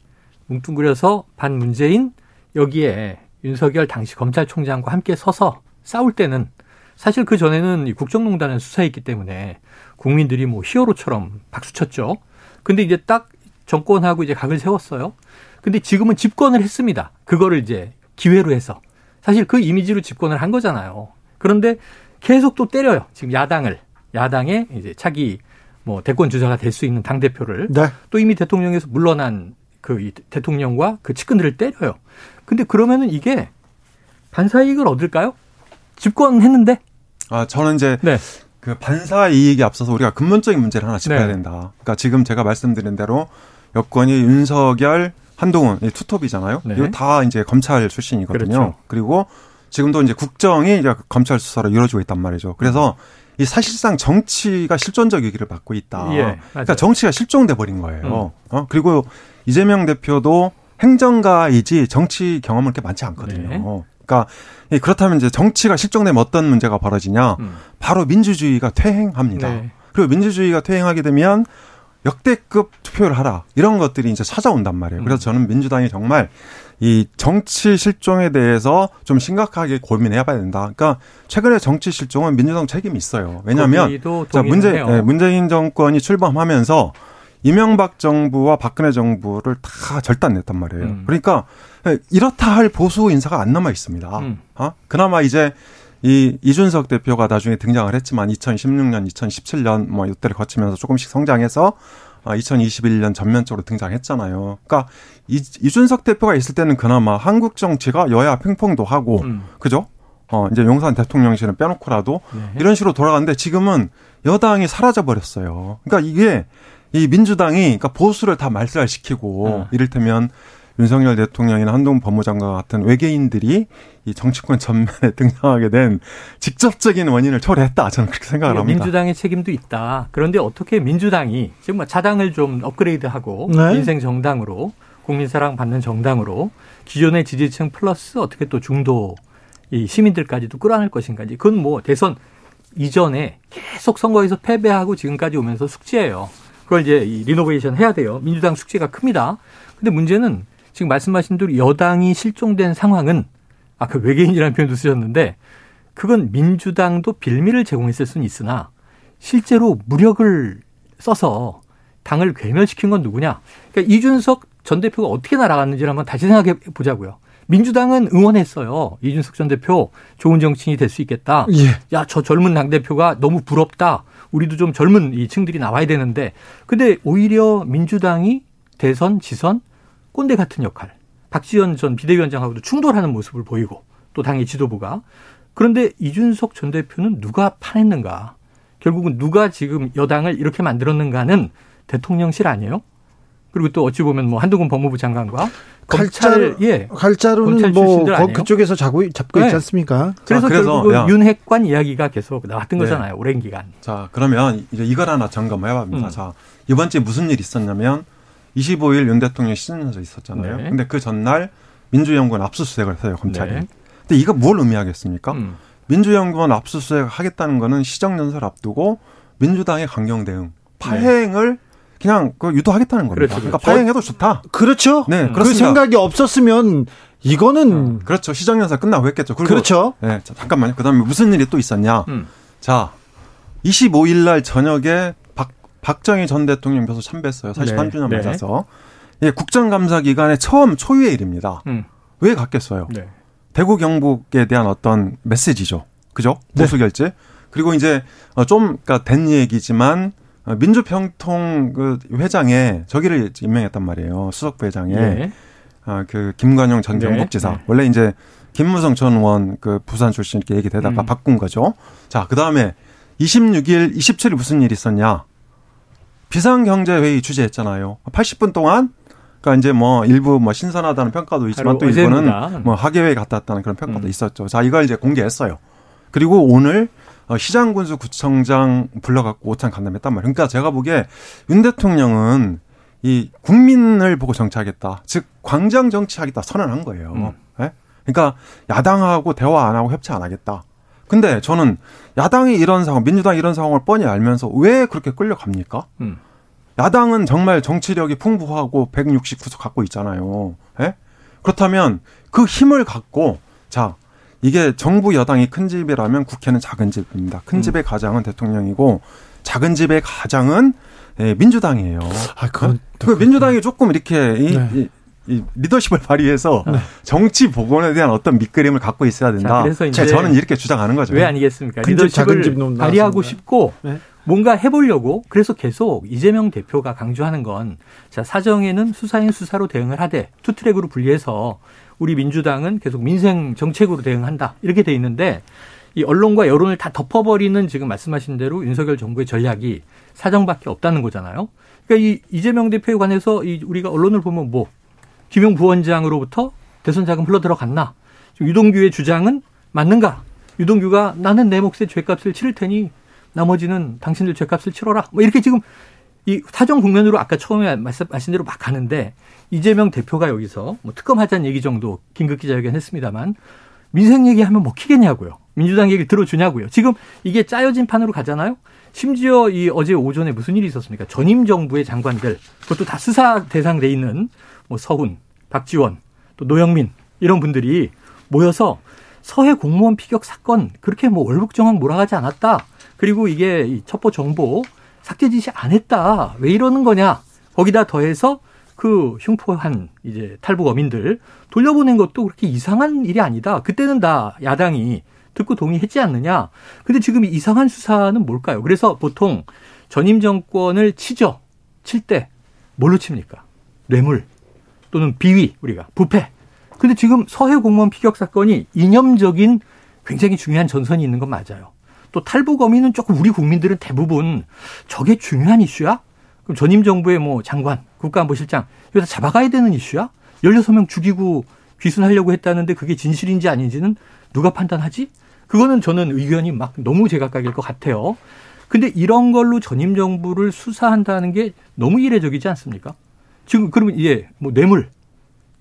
뭉뚱그려서 반 문재인, 여기에 윤석열 당시 검찰총장과 함께 서서 싸울 때는 사실 그 전에는 국정농단은 수사했기 때문에 국민들이 뭐 히어로처럼 박수쳤죠. 근데 이제 딱 정권하고 이제 각을 세웠어요. 근데 지금은 집권을 했습니다. 그거를 이제 기회로 해서. 사실 그 이미지로 집권을 한 거잖아요. 그런데 계속 또 때려요. 지금 야당을. 야당의 이제 차기 뭐 대권 주자가 될 수 있는 당 대표를. 네. 또 이미 대통령에서 물러난 그 대통령과 그 측근들을 때려요. 근데 그러면은 이게 반사 이익을 얻을까요? 집권했는데? 아, 저는 이제 네. 그 반사 이익이 앞서서 우리가 근본적인 문제를 하나 짚어야 네. 된다. 그러니까 지금 제가 말씀드린 대로 여권이 윤석열, 한동훈 투톱이잖아요. 네. 이거 다 이제 검찰 출신이거든요. 그렇죠. 그리고 지금도 이제 국정이 이제 검찰 수사로 이루어지고 있단 말이죠. 그래서 이 사실상 정치가 실존적 위기를 받고 있다. 예, 그러니까 정치가 실종돼 버린 거예요. 음. 어? 그리고 이재명 대표도 행정가이지 정치 경험은 그렇게 많지 않거든요. 네. 그러니까 그렇다면 이제 정치가 실종되면 어떤 문제가 벌어지냐? 음. 바로 민주주의가 퇴행합니다. 네. 그리고 민주주의가 퇴행하게 되면 역대급 투표를 하라 이런 것들이 이제 찾아온단 말이에요. 그래서 음. 저는 민주당이 정말 이 정치 실종에 대해서 좀 심각하게 고민해야 된다. 그러니까 최근에 정치 실종은 민주당 책임이 있어요. 왜냐하면 자 문재 네, 문재인 정권이 출범하면서 이명박 정부와 박근혜 정부를 다 절단냈단 말이에요. 음. 그러니까 이렇다 할 보수 인사가 안 남아 있습니다. 음. 어? 그나마 이제 이 이준석 대표가 나중에 등장을 했지만 2016년, 2017년 뭐 이때를 거치면서 조금씩 성장해서 2021년 아, 전면적으로 등장했잖아요. 그러니까 이, 이준석 대표가 있을 때는 그나마 한국 정치가 여야 팽팽도 하고 음. 그죠? 어 이제 용산 대통령실은 빼놓고라도 네. 이런 식으로 돌아가는데 지금은 여당이 사라져 버렸어요. 그러니까 이게 이 민주당이 그러니까 보수를 다 말살시키고 어. 이를테면 윤석열 대통령이나 한동훈 법무장관 같은 외계인들이 이 정치권 전면에 등장하게 된 직접적인 원인을 초래했다. 저는 그렇게 생각을 합니다. 민주당의 책임도 있다. 그런데 어떻게 민주당이 지금 뭐 자당을 좀 업그레이드하고 네. 민생 정당으로 국민 사랑 받는 정당으로 기존의 지지층 플러스 어떻게 또 중도 이 시민들까지도 끌어안을 것인가. 그건 뭐 대선 이전에 계속 선거에서 패배하고 지금까지 오면서 숙제예요. 그걸 이제 리노베이션 해야 돼요. 민주당 숙제가 큽니다. 근데 문제는 지금 말씀하신 대로 여당이 실종된 상황은 아까 그 외계인이라는 표현도 쓰셨는데 그건 민주당도 빌미를 제공했을 수는 있으나 실제로 무력을 써서 당을 괴멸시킨 건 누구냐? 그러니까 이준석 전 대표가 어떻게 날아갔는지를 한번 다시 생각해 보자고요. 민주당은 응원했어요. 이준석 전 대표 좋은 정치인이 될 수 있겠다. 예. 야, 저 젊은 당 대표가 너무 부럽다. 우리도 좀 젊은 이 층들이 나와야 되는데. 근데 오히려 민주당이 대선, 지선 꼰대 같은 역할. 박지원 전 비대위원장하고도 충돌하는 모습을 보이고 또 당의 지도부가 그런데 이준석 전 대표는 누가 파냈는가? 결국은 누가 지금 여당을 이렇게 만들었는가는 대통령실 아니에요? 그리고 또 어찌 보면 뭐 한동훈 법무부 장관과 검찰 예 칼자루는 뭐 그쪽에서 잡고 잡고 네. 있지 않습니까? 그래서, 자, 그래서 결국 윤핵관 이야기가 계속 나왔던 네. 거잖아요 오랜 기간. 자 그러면 이제 이걸 하나 점검해 봅니다. 음. 자 이번 주에 무슨 일이 있었냐면 25일 윤 대통령 시즌에서 있었잖아요. 네. 근데 그 전날 민주연구원 압수수색을 했어요, 검찰이. 네. 근데 이거 뭘 의미하겠습니까? 음. 민주연구원 압수수색 하겠다는 거는 시정연설 앞두고 민주당의 강경 대응, 파행을 네. 그냥 그 유도하겠다는 겁니다. 그렇죠, 그러니까 그렇죠. 파행해도 좋다. 그렇죠. 네, 음. 그 생각이 없었으면 이거는 음. 그렇죠. 시정연설 끝나고 했겠죠. 그렇죠. 네, 자, 잠깐만요. 그다음에 무슨 일이 또 있었냐? 음. 자, 25일 날 저녁에 박정희 전 대통령 벼서 참배했어요. 43주년 네. 맞아서. 예, 국정감사 기간에 처음 초유의 일입니다. 음. 왜 갔겠어요? 네. 대구 경북에 대한 어떤 메시지죠. 그죠? 네. 보수 결제. 그리고 이제 어, 좀 그러니까 된 얘기지만 어, 민주평통 그 회장에 저기를 임명했단 말이에요. 수석 회장에 네. 아, 그 김관용 전 네. 경북지사. 네. 원래 이제 김무성 전 의원 그 부산 출신 이렇게 얘기되다가 음. 바꾼 거죠. 자, 그 다음에 26일, 27일 무슨 일이 있었냐? 비상경제회의 주재했잖아요. 80분 동안 그러니까 이제 뭐 일부 뭐 신선하다는 평가도 있지만 또 일부는 뭐 하계회에 갔다 왔다는 그런 평가도 음. 있었죠. 자, 이걸 이제 공개했어요. 그리고 오늘 어, 시장군수 구청장 불러갖고 오찬 간담했단 말이에요. 그러니까 제가 보기에 윤 대통령은 이 국민을 보고 정치하겠다. 즉 광장 정치하겠다 선언한 거예요. 음. 네? 그러니까 야당하고 대화 안 하고 협치 안 하겠다. 근데 저는 야당이 이런 상황, 민주당이 이런 상황을 뻔히 알면서 왜 그렇게 끌려갑니까? 음. 야당은 정말 정치력이 풍부하고 169석 갖고 있잖아요. 예? 그렇다면 그 힘을 갖고 자 이게 정부 여당이 큰 집이라면 국회는 작은 집입니다. 큰 음. 집의 가장은 대통령이고 작은 집의 가장은 예, 민주당이에요. 아, 그건 그 민주당이 조금 이렇게 이, 네. 이, 이 리더십을 발휘해서 네. 정치 복원에 대한 어떤 밑그림을 갖고 있어야 된다. 자, 그래서 이제 저는 이렇게 주장하는 거죠. 왜 아니겠습니까? 리더십을 발휘하고 싶고 네. 뭔가 해보려고 그래서 계속 이재명 대표가 강조하는 건 자, 사정에는 수사인 수사로 대응을 하되 투트랙으로 분리해서 우리 민주당은 계속 민생 정책으로 대응한다. 이렇게 돼 있는데 이 언론과 여론을 다 덮어버리는 지금 말씀하신 대로 윤석열 정부의 전략이 사정밖에 없다는 거잖아요. 그러니까 이 이재명 대표에 관해서 이 우리가 언론을 보면 뭐 김용 부원장으로부터 대선 자금 흘러 들어갔나? 유동규의 주장은 맞는가? 유동규가 나는 내 몫의 죄값을 치를 테니 나머지는 당신들 죄값을 치러라. 뭐 이렇게 지금 이 사정 국면으로 아까 처음에 말씀하신 대로 막 가는데 이재명 대표가 여기서 뭐 특검하자는 얘기 정도 긴급 기자회견 했습니다만 민생 얘기하면 먹히겠냐고요. 민주당 얘기를 들어주냐고요. 지금 이게 짜여진 판으로 가잖아요. 심지어 이 어제 오전에 무슨 일이 있었습니까? 전임 정부의 장관들 그것도 다 수사 대상 돼 있는 뭐 서훈, 박지원, 또 노영민 이런 분들이 모여서 서해 공무원 피격 사건 그렇게 뭐 월북정황 몰아가지 않았다. 그리고 이게 첩보 정보 삭제 지시 안 했다. 왜 이러는 거냐? 거기다 더해서 그 흉포한 이제 탈북 어민들 돌려보낸 것도 그렇게 이상한 일이 아니다. 그때는 다 야당이 듣고 동의했지 않느냐. 근데 지금 이상한 수사는 뭘까요? 그래서 보통 전임 정권을 치죠. 칠 때 뭘로 칩니까? 뇌물 또는 비위 우리가 부패. 근데 지금 서해 공무원 피격 사건이 이념적인 굉장히 중요한 전선이 있는 건 맞아요. 또 탈북 어민은 조금 우리 국민들은 대부분 저게 중요한 이슈야? 그럼 전임 정부의 뭐 장관, 국가안보실장 이거 다 잡아가야 되는 이슈야? 16명 죽이고 귀순하려고 했다는데 그게 진실인지 아닌지는 누가 판단하지? 그거는 저는 의견이 막 너무 제각각일 것 같아요. 근데 이런 걸로 전임 정부를 수사한다는 게 너무 이례적이지 않습니까? 지금 그러면 이게 뭐 뇌물,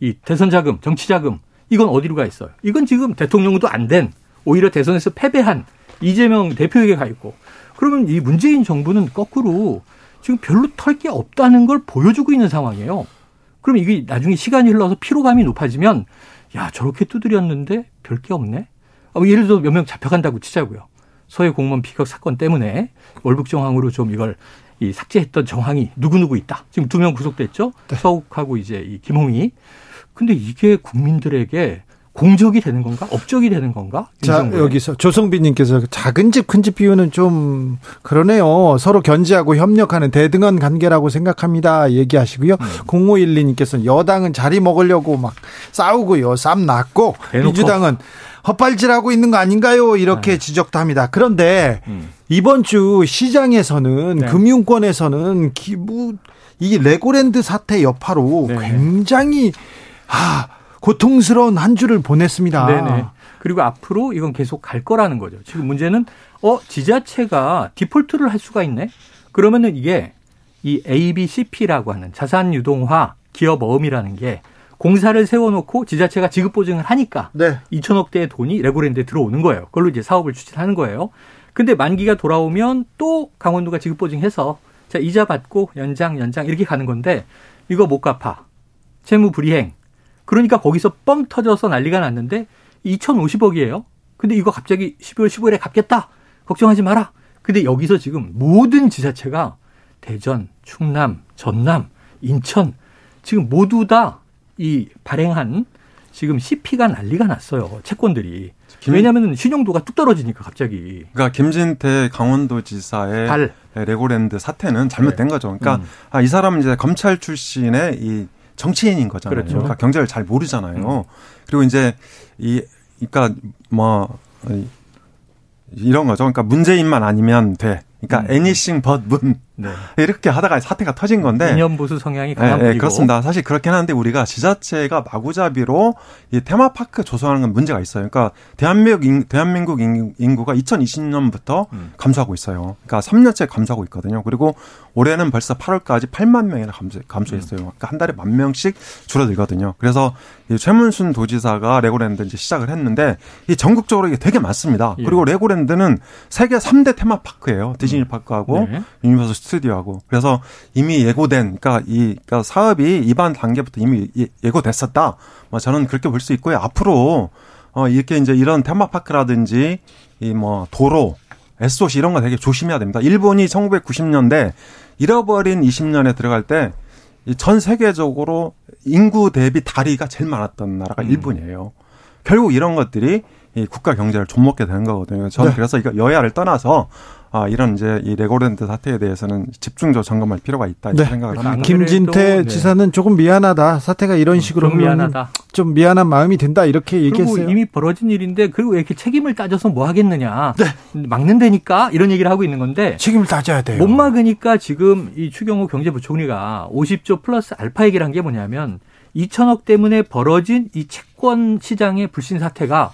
이 대선 자금, 정치 자금 이건 어디로 가 있어요? 이건 지금 대통령도 안 된 오히려 대선에서 패배한 이재명 대표에게 가 있고 그러면 이 문재인 정부는 거꾸로 지금 별로 털 게 없다는 걸 보여주고 있는 상황이에요. 그럼 이게 나중에 시간이 흘러서 피로감이 높아지면 야 저렇게 두드렸는데 별 게 없네. 어, 예를 들어 몇 명 잡혀간다고 치자고요. 서해 공무원 비격 사건 때문에 월북 정황으로 좀 이걸 이 삭제했던 정황이 누구누구 있다. 지금 두 명 구속됐죠. 네. 서욱하고 이제 이 김홍이. 근데 이게 국민들에게 공적이 되는 건가? 업적이 되는 건가? 자, 여기서 조성빈님께서 작은 집, 큰 집 비유는 좀 그러네요. 서로 견제하고 협력하는 대등한 관계라고 생각합니다. 얘기하시고요. 음. 0512님께서는 여당은 자리 먹으려고 막 싸우고요. 쌈 났고. 민주당은 헛발질하고 있는 거 아닌가요? 이렇게 네. 지적도 합니다. 그런데 음. 이번 주 시장에서는 네. 금융권에서는 기부 이 레고랜드 사태 여파로 네. 굉장히 아 고통스러운 한 주를 보냈습니다. 네네. 그리고 앞으로 이건 계속 갈 거라는 거죠. 지금 문제는 어 지자체가 디폴트를 할 수가 있네. 그러면은 이게 이 ABCP라고 하는 자산 유동화 기업 어음이라는 게 공사를 세워놓고 지자체가 지급 보증을 하니까 네. 2천억 대의 돈이 레고랜드에 들어오는 거예요. 그걸로 이제 사업을 추진하는 거예요. 근데 만기가 돌아오면 또 강원도가 지급 보증해서 자 이자 받고 연장 연장 이렇게 가는 건데 이거 못 갚아 채무 불이행 그러니까 거기서 뻥 터져서 난리가 났는데 2,050억이에요. 근데 이거 갑자기 12월 15일에 갚겠다. 걱정하지 마라. 근데 여기서 지금 모든 지자체가 대전, 충남, 전남, 인천 지금 모두 다 이 발행한 지금 CP가 난리가 났어요. 채권들이. 김... 왜냐하면 신용도가 뚝 떨어지니까 갑자기. 그러니까 김진태 강원도지사의 달. 레고랜드 사태는 잘못된 네. 거죠. 그러니까 음. 아, 이 사람은 이제 검찰 출신의 이 정치인인 거잖아요. 그렇죠. 그러니까 경제를 잘 모르잖아요. 음. 그리고 이제 이 그러니까 뭐 이런 거죠. 그러니까 문재인만 아니면 돼. 그러니까 음. anything but 문. 네. 이렇게 하다가 사태가 터진 건데 이념 보수 성향이 강한 네, 네, 그렇습니다. 사실 그렇긴 한데 우리가 지자체가 마구잡이로 이 테마파크 조성하는 건 문제가 있어요. 그러니까 대한민국 인, 대한민국 인구가 2020년부터 음. 감소하고 있어요. 그러니까 3년째 감소하고 있거든요. 그리고 올해는 벌써 8월까지 8만 명이나 감소, 감소했어요. 음. 그러니까 한 달에 만 명씩 줄어들거든요. 그래서 이 최문순 도지사가 레고랜드 이제 시작을 했는데 이 전국적으로 이게 되게 많습니다. 예. 그리고 레고랜드는 세계 3대 테마파크예요. 디즈니 파크하고 네. 유니버설 스튜디오하고. 그래서 이미 예고된 그러니까 이 그러니까 사업이 입안 단계부터 이미 예, 예고됐었다. 뭐 저는 그렇게 볼 수 있고요. 앞으로 어 이렇게 이제 이런 테마파크라든지 이 뭐 도로 SOC 이런 거 되게 조심해야 됩니다. 일본이 1990년대 잃어버린 20년에 들어갈 때 전 세계적으로 인구 대비 다리가 제일 많았던 나라가 음. 일본이에요. 결국 이런 것들이 이 국가 경제를 좀 먹게 되는 거거든요. 저는 네. 그래서 이거 여야를 떠나서 아, 이런 이제 이 레고랜드 사태에 대해서는 집중적으로 점검할 필요가 있다 네. 생각을 합니다. 김진태 네. 지사는 조금 미안하다. 사태가 이런 음, 식으로 좀 미안하다. 좀 미안한 마음이 든다 이렇게 얘기했어요. 이미 벌어진 일인데 그리고 왜 이렇게 책임을 따져서 뭐 하겠느냐. 네. 막는다니까 이런 얘기를 하고 있는 건데 책임을 따져야 돼요. 못 막으니까 지금 이 추경호 경제부총리가 50조 플러스 알파 얘기를 한 게 뭐냐면 2천억 때문에 벌어진 이 채권 시장의 불신 사태가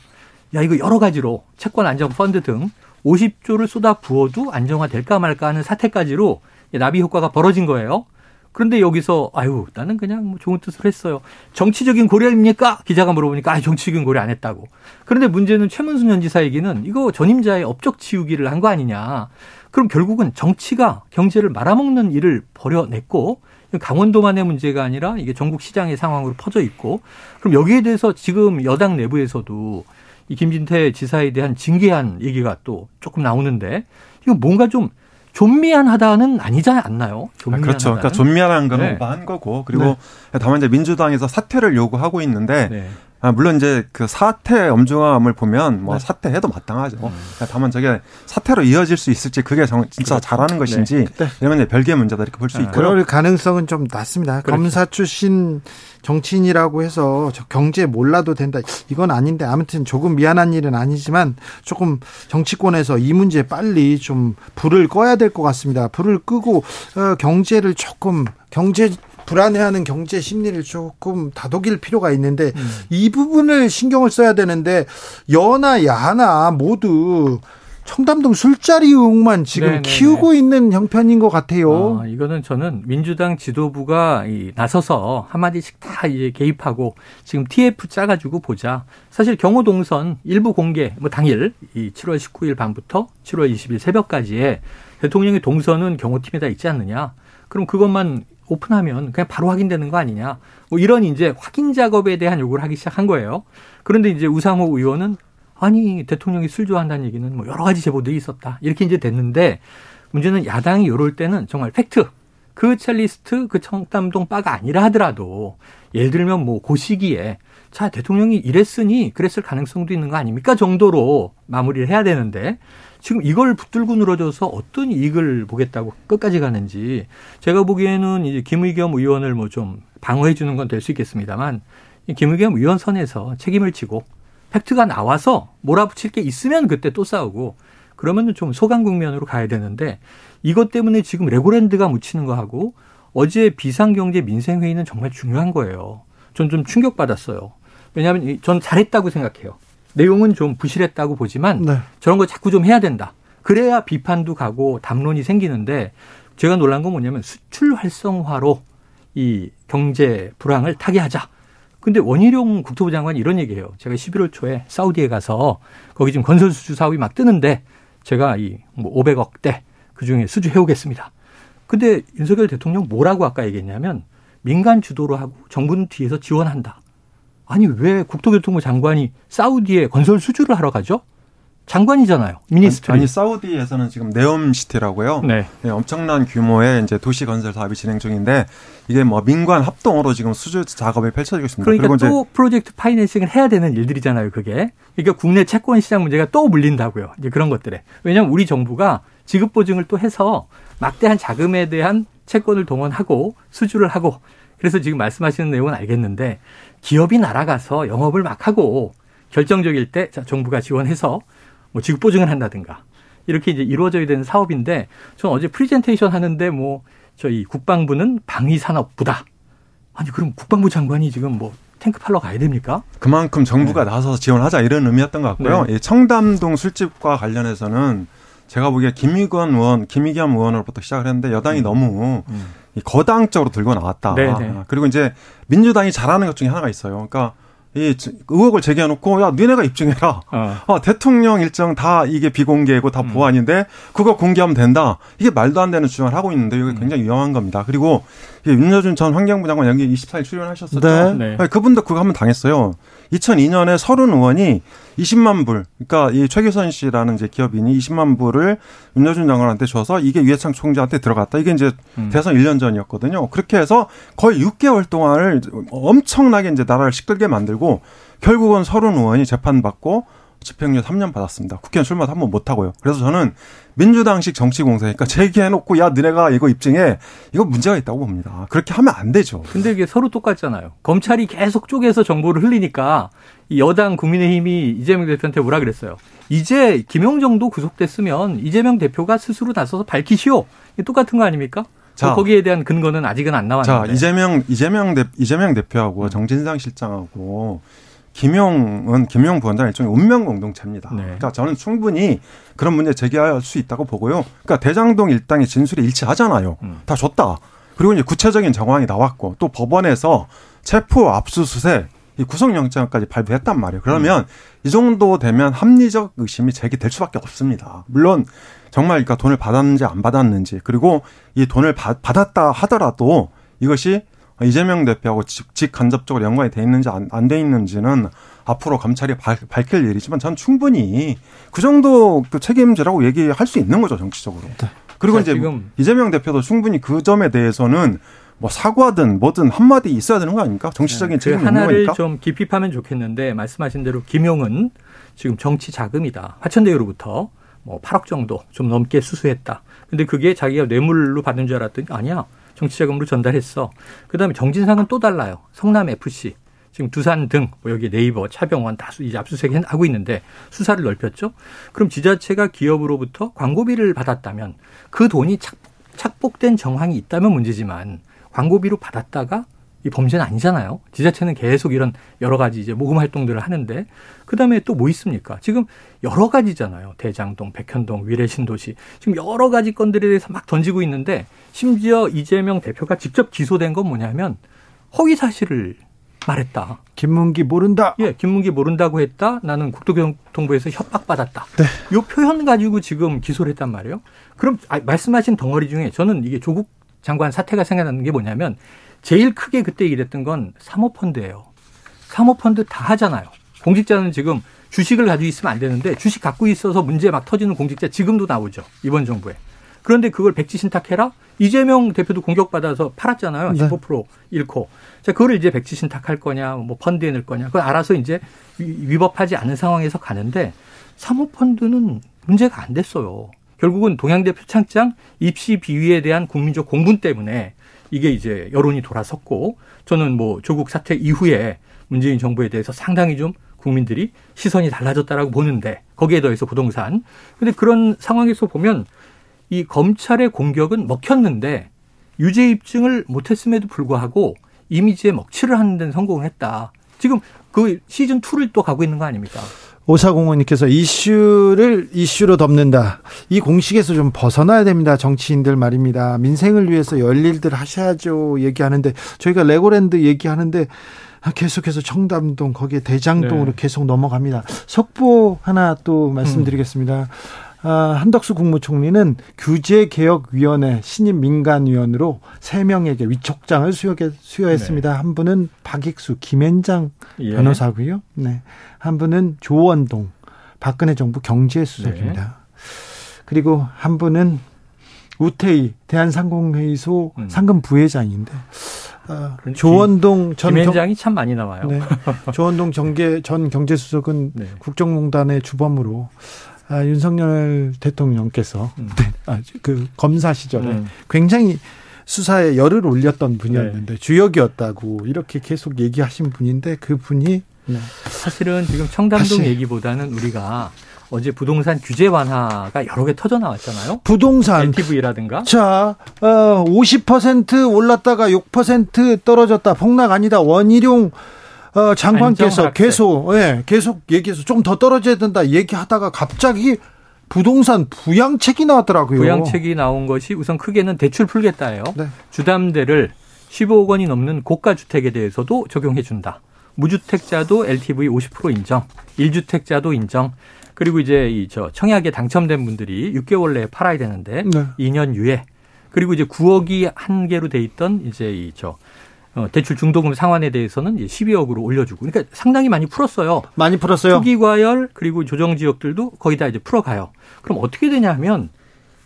야 이거 여러 가지로 채권 안정 펀드 등 50조를 쏟아 부어도 안정화될까 말까 하는 사태까지로 나비 효과가 벌어진 거예요. 그런데 여기서 아유 나는 그냥 뭐 좋은 뜻으로 했어요. 정치적인 고려입니까? 기자가 물어보니까 아 정치적인 고려 안 했다고. 그런데 문제는 최문순 현 지사 얘기는 이거 전임자의 업적 지우기를 한 거 아니냐. 그럼 결국은 정치가 경제를 말아먹는 일을 벌여냈고 강원도만의 문제가 아니라 이게 전국 시장의 상황으로 퍼져 있고 그럼 여기에 대해서 지금 여당 내부에서도 이 김진태 지사에 대한 징계한 얘기가 또 조금 나오는데 이거 뭔가 좀 존미안하다는 아니지 않나요? 아, 그렇죠. 그러니까 존미안한 거는 네. 한 거고 그리고 네. 다만 이제 민주당에서 사퇴를 요구하고 있는데 네. 아, 물론 이제 그 사태 엄중함을 보면 뭐 네. 사퇴해도 마땅하죠. 음. 다만 저게 사태로 이어질 수 있을지 그게 정, 진짜 그렇죠. 잘하는 것인지 네. 네. 이러면 별개의 문제다 이렇게 볼수 아, 있고요. 그럴 가능성은 좀 낮습니다. 그렇죠. 검사 출신 정치인이라고 해서 경제 몰라도 된다. 이건 아닌데 아무튼 조금 미안한 일은 아니지만 조금 정치권에서 이 문제 빨리 좀 불을 꺼야 될 것 같습니다. 불을 끄고 어, 경제를 조금 경제 불안해하는 경제 심리를 조금 다독일 필요가 있는데 음. 이 부분을 신경을 써야 되는데 여나 야나 모두 청담동 술자리 의혹만 지금 네네네. 키우고 있는 형편인 것 같아요. 아, 이거는 저는 민주당 지도부가 이, 나서서 한마디씩 다 이제 개입하고 지금 TF 짜가지고 보자. 사실 경호 동선 일부 공개 뭐 당일 이 7월 19일 밤부터 7월 20일 새벽까지에 대통령의 동선은 경호팀에 다 있지 않느냐. 그럼 그것만 오픈하면 그냥 바로 확인되는 거 아니냐. 뭐 이런 이제 확인 작업에 대한 요구를 하기 시작한 거예요. 그런데 이제 우상호 의원은 아니 대통령이 술 좋아한다는 얘기는 뭐 여러 가지 제보들이 있었다. 이렇게 이제 됐는데 문제는 야당이 이럴 때는 정말 팩트 그 첼리스트 그 청담동 바가 아니라 하더라도 예를 들면 뭐 그 시기에 자 대통령이 이랬으니 그랬을 가능성도 있는 거 아닙니까 정도로 마무리를 해야 되는데 지금 이걸 붙들고 늘어져서 어떤 이익을 보겠다고 끝까지 가는지 제가 보기에는 이제 김의겸 의원을 뭐 좀 방어해 주는 건 될 수 있겠습니다만 김의겸 의원 선에서 책임을 지고 팩트가 나와서 몰아붙일 게 있으면 그때 또 싸우고 그러면은 좀 소강 국면으로 가야 되는데 이것 때문에 지금 레고랜드가 묻히는 거 하고 어제 비상경제 민생회의는 정말 중요한 거예요. 전 좀 충격받았어요. 왜냐하면 전 잘했다고 생각해요. 내용은 좀 부실했다고 보지만 네. 저런 거 자꾸 좀 해야 된다. 그래야 비판도 가고 담론이 생기는데 제가 놀란 건 뭐냐면 수출 활성화로 이 경제 불황을 타개하자. 근데 원희룡 국토부 장관이 이런 얘기해요. 제가 11월 초에 사우디에 가서 거기 지금 건설 수주 사업이 막 뜨는데 제가 이 뭐 500억대 그 중에 수주 해 오겠습니다. 근데 윤석열 대통령 뭐라고 아까 얘기했냐면 민간 주도로 하고 정부는 뒤에서 지원한다. 아니 왜 국토교통부 장관이 사우디에 건설 수주를 하러 가죠? 장관이잖아요. ministry. 아니, 아니 사우디에서는 지금 네옴시티라고요. 네. 네. 엄청난 규모의 이제 도시 건설 사업이 진행 중인데 이게 뭐 민관 합동으로 지금 수주 작업이 펼쳐지고 있습니다. 그러니까 또 프로젝트 financing을 해야 되는 일들이잖아요. 그게. 그러니까 국내 채권 시장 문제가 또 물린다고요. 이제 그런 것들에. 왜냐하면 우리 정부가 지급 보증을 또 해서 막대한 자금에 대한 채권을 동원하고 수주를 하고 그래서 지금 말씀하시는 내용은 알겠는데 기업이 날아가서 영업을 막 하고 결정적일 때 자, 정부가 지원해서 뭐 지급 보증을 한다든가 이렇게 이제 이루어져야 되는 사업인데 저는 어제 프리젠테이션 하는데 뭐 저희 국방부는 방위산업부다. 아니 그럼 국방부 장관이 지금 뭐 탱크 팔러 가야 됩니까? 그만큼 정부가 네. 나서서 지원하자 이런 의미였던 것 같고요. 네. 청담동 술집과 관련해서는 제가 보기에 김의건 의원, 김의겸 의원으로부터 시작을 했는데 여당이 음. 너무 음. 거당적으로 들고 나왔다. 네네. 네. 그리고 이제 민주당이 잘하는 것 중에 하나가 있어요. 그러니까 이 의혹을 제기해놓고 야 니네가 입증해라. 어. 어, 대통령 일정 다 이게 비공개고 다 음. 보안인데 그거 공개하면 된다. 이게 말도 안 되는 주장을 하고 있는데 이게 음. 굉장히 위험한 겁니다. 그리고 윤여준 전 환경부 장관 여기 24일 출연하셨었죠. 네. 네. 네. 그분도 그거 한번 당했어요. 2002년에 서른 의원이 20만 불, 그러니까 이 최규선 씨라는 이제 기업인이 20만 불을 윤여준 장관한테 줘서 이게 유해창 총재한테 들어갔다. 이게 이제 음. 대선 1년 전이었거든요. 그렇게 해서 거의 6개월 동안을 엄청나게 이제 나라를 시끌게 만들고 결국은 서른 의원이 재판받고 집행유예 3년 받았습니다. 국회의원 출마도 한 번 못하고요. 그래서 저는 민주당식 정치공세니까 제기해놓고 야 너네가 이거 입증해 이거 문제가 있다고 봅니다. 그렇게 하면 안 되죠. 근데 이게 서로 똑같잖아요. 검찰이 계속 쪼개서 정보를 흘리니까 여당 국민의힘이 이재명 대표한테 뭐라 그랬어요. 이제 김영정도 구속됐으면 이재명 대표가 스스로 나서서 밝히시오. 똑같은 거 아닙니까? 자, 거기에 대한 근거는 아직은 안 나왔는데. 자 이재명 이재명 대 이재명 대표하고 정진상 실장하고 김용은 김용 부원장 일종의 운명 공동체입니다. 네. 그러니까 저는 충분히 그런 문제 제기할 수 있다고 보고요. 그러니까 대장동 일당의 진술이 일치하잖아요. 음. 다 줬다. 그리고 이제 구체적인 정황이 나왔고 또 법원에서 체포 압수수색 이 구속영장까지 발부했단 말이에요. 그러면 음. 이 정도 되면 합리적 의심이 제기될 수밖에 없습니다. 물론 정말 그러니까 돈을 받았는지 안 받았는지 그리고 이 돈을 받, 받았다 하더라도 이것이 이재명 대표하고 직, 직간접적으로 연관이 돼 있는지 안 돼 있는지는 앞으로 검찰이 밝, 힐 일이지만 전 충분히 그 정도 그 책임지라고 얘기할 수 있는 거죠 정치적으로. 네. 그리고 이제 지금 이재명 대표도 충분히 그 점에 대해서는 뭐 사과든 뭐든 한마디 있어야 되는 거 아닙니까? 정치적인 네, 책임 그. 하나를 좀 깊이 파면 좋겠는데 말씀하신 대로 김용은 지금 정치 자금이다. 화천대유로부터 뭐 8억 정도 좀 넘게 수수했다. 근데 그게 자기가 뇌물로 받는 줄 알았더니 아니야. 정치자금으로 전달했어. 그다음에 정진상은 또 달라요. 성남 FC. 지금 두산 등뭐 여기 네이버, 차병원 다수 이제 압수수색 하고 있는데 수사를 넓혔죠. 그럼 지자체가 기업으로부터 광고비를 받았다면 그 돈이 착, 착복된 정황이 있다면 문제지만 광고비로 받았다가 이 범죄는 아니잖아요. 지자체는 계속 이런 여러 가지 이제 모금 활동들을 하는데 그다음에 또 뭐 있습니까? 지금 여러 가지잖아요. 대장동, 백현동, 위례신도시 지금 여러 가지 건들에 대해서 막 던지고 있는데 심지어 이재명 대표가 직접 기소된 건 뭐냐면 허위 사실을 말했다. 김문기 모른다. 예, 김문기 모른다고 했다. 나는 국토교통부에서 협박받았다. 네. 요 표현 가지고 지금 기소를 했단 말이에요. 그럼 아, 말씀하신 덩어리 중에 저는 이게 조국 장관 사태가 생각나는 게 뭐냐면 제일 크게 그때 일했던 건 사모펀드예요. 사모펀드 다 하잖아요. 공직자는 지금 주식을 가지고 있으면 안 되는데 주식 갖고 있어서 문제 막 터지는 공직자 지금도 나오죠. 이번 정부에. 그런데 그걸 백지 신탁해라? 이재명 대표도 공격받아서 팔았잖아요. 네. 15% 잃고. 자, 그거를 이제 백지 신탁할 거냐, 뭐 펀드에 넣을 거냐. 그걸 알아서 이제 위법하지 않은 상황에서 가는데 사모펀드는 문제가 안 됐어요. 결국은 동양대 표창장 입시 비위에 대한 국민적 공분 때문에 이게 이제 여론이 돌아섰고 저는 뭐 조국 사태 이후에 문재인 정부에 대해서 상당히 좀 국민들이 시선이 달라졌다라고 보는데 거기에 더해서 부동산. 근데 그런 상황에서 보면 이 검찰의 공격은 먹혔는데 유죄 입증을 못했음에도 불구하고 이미지에 먹칠을 하는 데는 성공을 했다. 지금 그 시즌 2를 또 가고 있는 거 아닙니까? 오사공원님께서 이슈를 이슈로 덮는다. 이 공식에서 좀 벗어나야 됩니다. 정치인들 말입니다. 민생을 위해서 열일들 하셔야죠. 얘기하는데 저희가 레고랜드 얘기하는데 계속해서 청담동 거기에 대장동으로 네. 계속 넘어갑니다. 속보 하나 또 말씀드리겠습니다. 음. 아, 한덕수 국무총리는 규제개혁위원회 신임 민간위원으로 3명에게 위촉장을 수여, 했습니다 네. 한 분은 박익수, 김앤장 예. 변호사고요. 네. 한 분은 조원동, 박근혜 정부 경제수석입니다. 네. 그리고 한 분은 우태희 대한상공회의소 음. 상금 부회장인데 어, 조원동 전 김현장이 참 많이 나와요. 네. 조원동 정계 전 경제수석은 네. 국정농단의 주범으로 아, 윤석열 대통령께서 음. 네, 아, 그 검사 시절에 음. 굉장히 수사에 열을 올렸던 분이었는데 네. 주역이었다고 이렇게 계속 얘기하신 분인데 그 분이 네. 사실은 지금 청담동 얘기보다는 우리가 어제 부동산 규제 완화가 여러 개 터져 나왔잖아요. 부동산 LTV라든가. 자, 어, 50% 올랐다가 6% 떨어졌다. 폭락 아니다. 원희룡 어, 장관께서 계속 예, 계속 얘기해서 좀 더 떨어져야 된다 얘기하다가 갑자기 부동산 부양책이 나왔더라고요. 부양책이 나온 것이 우선 크게는 대출 풀겠다예요. 네. 주담대를 15억 원이 넘는 고가 주택에 대해서도 적용해 준다. 무주택자도 LTV 50% 인정, 1주택자도 인정. 그리고 이제 이 저 청약에 당첨된 분들이 6개월 내에 팔아야 되는데 네. 2년 유예. 그리고 이제 9억이 한계로 돼 있던 이제 이저 어, 대출 중도금 상환에 대해서는 12억으로 올려주고 그러니까 상당히 많이 풀었어요. 많이 풀었어요. 투기 과열 그리고 조정 지역들도 거의 다 이제 풀어가요. 그럼 어떻게 되냐면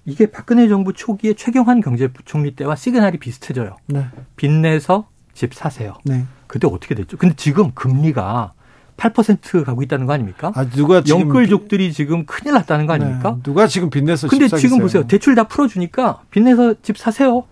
이게 박근혜 정부 초기에 최경환 경제부총리 때와 시그널이 비슷해져요. 네. 빚내서 집 사세요. 네. 그때 어떻게 됐죠? 근데 지금 금리가 8% 가고 있다는 거 아닙니까? 아, 누가 지금 영끌족들이 지금 큰일 났다는 거 아닙니까? 네. 누가 지금 빚내서 근데 지금 보세요. 대출 다 풀어주니까 빚내서 집 사세요.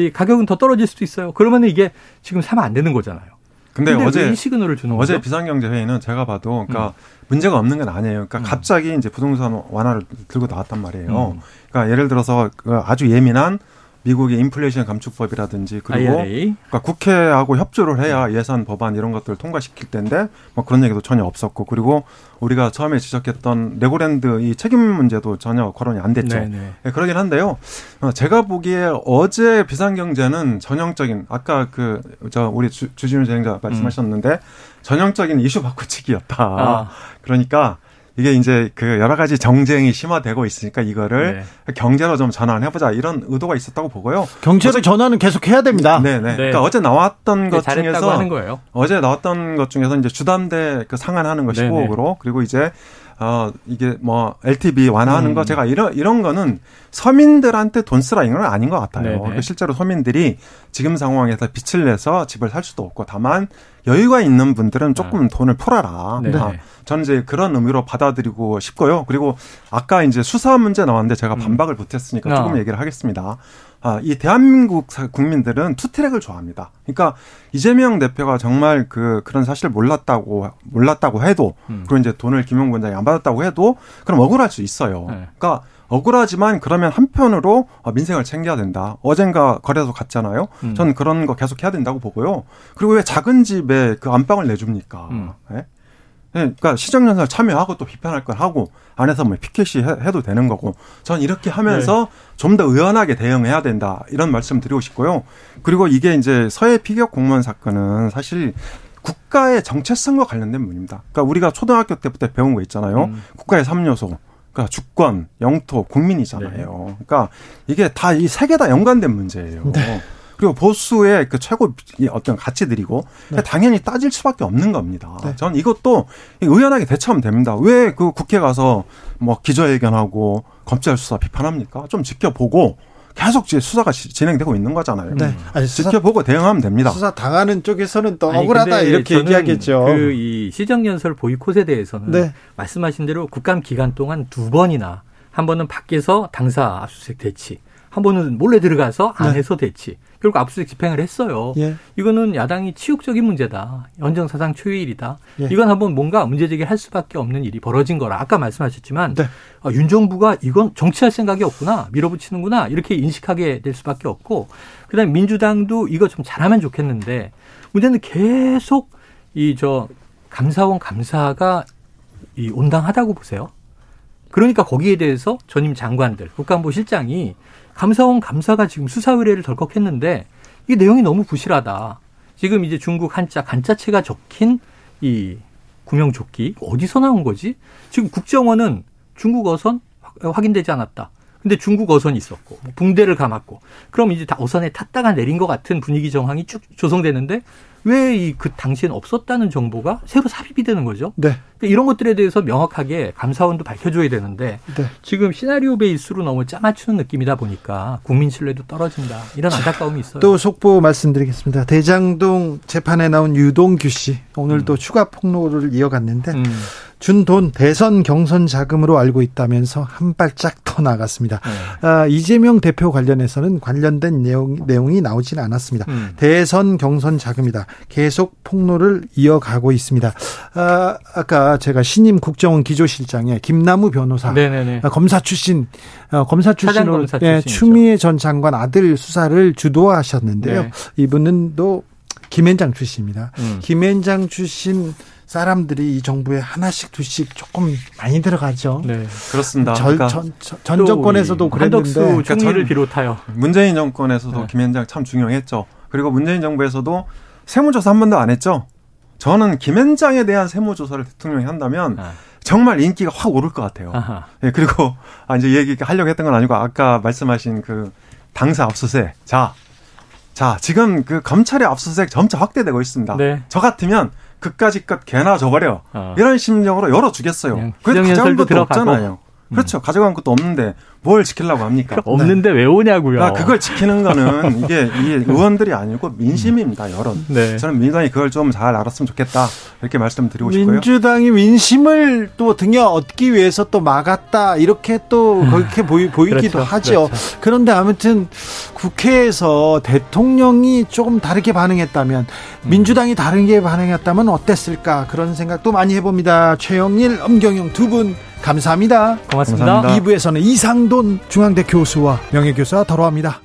이 가격은 더 떨어질 수도 있어요. 그러면 이게 지금 사면 안 되는 거잖아요. 근데, 근데 어제 시그널을 주는 어제 거죠? 비상경제 회의는 제가 봐도 그러니까 음. 문제가 없는 건 아니에요. 그러니까 음. 갑자기 이제 부동산 완화를 들고 나왔단 말이에요. 음. 그러니까 예를 들어서 그 아주 예민한 미국의 인플레이션 감축법이라든지 그리고 그러니까 국회하고 협조를 해야 네. 예산 법안 이런 것들을 통과시킬 텐데 뭐 그런 얘기도 전혀 없었고 그리고 우리가 처음에 지적했던 레고랜드 이 책임 문제도 전혀 거론이 안 됐죠. 네, 네, 그러긴 한데요. 어, 제가 보기에 어제 비상경제는 전형적인 아까 그 저 우리 주, 주진우 진행자 말씀하셨는데 음. 전형적인 이슈 바꾸치기였다. 아. 그러니까 이게 이제 그 여러 가지 정쟁이 심화되고 있으니까 이거를 네. 경제로 좀 전환해보자 이런 의도가 있었다고 보고요. 경제로 어제, 전환은 계속 해야 됩니다. 네네. 네. 그러니까 어제 나왔던 것 중에서 어제 나왔던 것 중에서 이제 주담대 그 상한하는 거 15억으로 그리고 이제 어, 이게 뭐 LTV 완화하는 음. 거 제가 이런, 이런 거는 서민들한테 돈 쓰라 이건 아닌 것 같아요. 그러니까 실제로 서민들이 지금 상황에서 빚을 내서 집을 살 수도 없고 다만 여유가 있는 분들은 조금 네. 돈을 풀어라. 네. 아, 저는 이제 그런 의미로 받아들이고 싶고요. 그리고 아까 이제 수사 문제 나왔는데 제가 음. 반박을 못했으니까 조금 어. 얘기를 하겠습니다. 아, 이 대한민국 국민들은 투트랙을 좋아합니다. 그러니까 이재명 대표가 정말 그 그런 사실을 몰랐다고 몰랐다고 해도 음. 그리고 이제 돈을 김용 원장이 안 받았다고 해도 그럼 억울할 수 있어요. 네. 그러니까 억울하지만 그러면 한편으로 어, 민생을 챙겨야 된다. 어젠가 거래소 갔잖아요. 음. 저는 그런 거 계속 해야 된다고 보고요. 그리고 왜 작은 집에 그 안방을 내줍니까? 음. 네? 네, 그러니까 시정연설 참여하고 또 비판할 걸 하고 안에서 뭐 피켓이 해도 되는 거고 전 이렇게 하면서 네. 좀더 의연하게 대응해야 된다 이런 말씀 드리고 싶고요. 그리고 이게 이제 서해 피격 공무원 사건은 사실 국가의 정체성과 관련된 문입니다. 그러니까 우리가 초등학교 때부터 배운 거 있잖아요. 음. 국가의 3요소. 그러니까 주권, 영토, 국민이잖아요. 네. 그러니까 이게 다 이 세 개 다 연관된 문제예요. 네. 그리고 보수의 그 최고 어떤 가치들이고 네. 당연히 따질 수밖에 없는 겁니다. 네. 저는 이것도 의연하게 대처하면 됩니다. 왜 그 국회 가서 뭐 기자회견하고 검찰 수사 비판합니까? 좀 지켜보고 계속 수사가 진행되고 있는 거잖아요. 네. 아니, 지켜보고 대응하면 됩니다. 수사 당하는 쪽에서는 또 억울하다 이렇게 얘기하겠죠. 그 이 시정연설 보이콧에 대해서는 네. 말씀하신 대로 국감 기간 동안 두 번이나 한 번은 밖에서 당사 압수수색 대치, 한 번은 몰래 들어가서 네. 안에서 네. 대치. 결국 압수수색 집행을 했어요. 예. 이거는 야당이 치욕적인 문제다. 연정사상 초유일이다. 예. 이건 한번 뭔가 문제제기를 할 수밖에 없는 일이 벌어진 거라. 아까 말씀하셨지만 네. 아, 윤 정부가 이건 정치할 생각이 없구나. 밀어붙이는구나. 이렇게 인식하게 될 수밖에 없고 그다음에 민주당도 이거 좀 잘하면 좋겠는데 문제는 계속 이 저 감사원 감사가 이 온당하다고 보세요. 그러니까 거기에 대해서 전임 장관들, 국가안보 실장이 감사원 감사가 지금 수사 의뢰를 덜컥 했는데 이 내용이 너무 부실하다. 지금 이제 중국 한자 간자체가 적힌 이 구명조끼 어디서 나온 거지? 지금 국정원은 중국 어선 확인되지 않았다. 근데 중국 어선이 있었고 뭐 붕대를 감았고 그럼 이제 다 어선에 탔다가 내린 것 같은 분위기 정황이 쭉 조성되는데 왜 이 그 당시엔 없었다는 정보가 새로 삽입이 되는 거죠. 네. 그러니까 이런 것들에 대해서 명확하게 감사원도 밝혀줘야 되는데 네. 지금 시나리오 베이스로 너무 짜맞추는 느낌이다 보니까 국민 신뢰도 떨어진다 이런 안타까움이 있어요. 또 속보 말씀드리겠습니다. 대장동 재판에 나온 유동규 씨 오늘 음. 또 추가 폭로를 이어갔는데 음. 준 돈 대선 경선 자금으로 알고 있다면서 한 발짝 더 나갔습니다. 네. 아, 이재명 대표 관련해서는 관련된 내용, 내용이 나오진 않았습니다. 음. 대선 경선 자금이다. 계속 폭로를 이어가고 있습니다. 아, 아까 제가 신임 국정원 기조실장에 김나무 변호사, 네네네. 아, 검사 출신, 어, 검사 출신으로 예, 추미애 전 장관 아들 수사를 주도하셨는데요. 네. 이분은 또 김앤장 출신입니다. 음. 김앤장 출신 사람들이 이 정부에 하나씩 두씩 조금 많이 들어가죠. 네, 그렇습니다. 전, 그러니까 전, 전, 전 정권에서도 그랬는데 그러니까 총리를 비롯하여 문재인 정권에서도 네. 김앤장 참 중요했죠. 그리고 문재인 정부에서도 세무조사 한 번도 안 했죠. 저는 김앤장에 대한 세무조사를 대통령이 한다면 아. 정말 인기가 확 오를 것 같아요. 네, 그리고 아, 이제 얘기 하려고 했던 건 아니고 아까 말씀하신 그 당사 압수수색. 자, 자, 지금 그 검찰의 압수수색 점차 확대되고 있습니다. 네. 저 같으면 그까지 것 개나 줘버려. 어. 이런 심정으로 열어주겠어요. 그래도 가져간 것도 없잖아요. 음. 그렇죠. 가져간 것도 없는데 뭘 지키려고 합니까? 없는데 네. 왜 오냐고요. 아, 그걸 지키는 거는 이게, 이게 의원들이 아니고 민심입니다, 여론. 네. 저는 민주당이 그걸 좀 잘 알았으면 좋겠다. 이렇게 말씀드리고 싶고요. 민주당이 민심을 또 등에 얻기 위해서 또 막았다. 이렇게 또 그렇게 보이, 보이기도 그렇죠. 하죠. 그렇죠. 그런데 아무튼 국회에서 대통령이 조금 다르게 반응했다면 민주당이 다르게 반응했다면 어땠을까 그런 생각도 많이 해봅니다. 최영일, 엄경영 두 분 감사합니다. 고맙습니다. 감사합니다. 2부에서는 이상 돈 중앙대 교수와 명예교수와 더러합니다.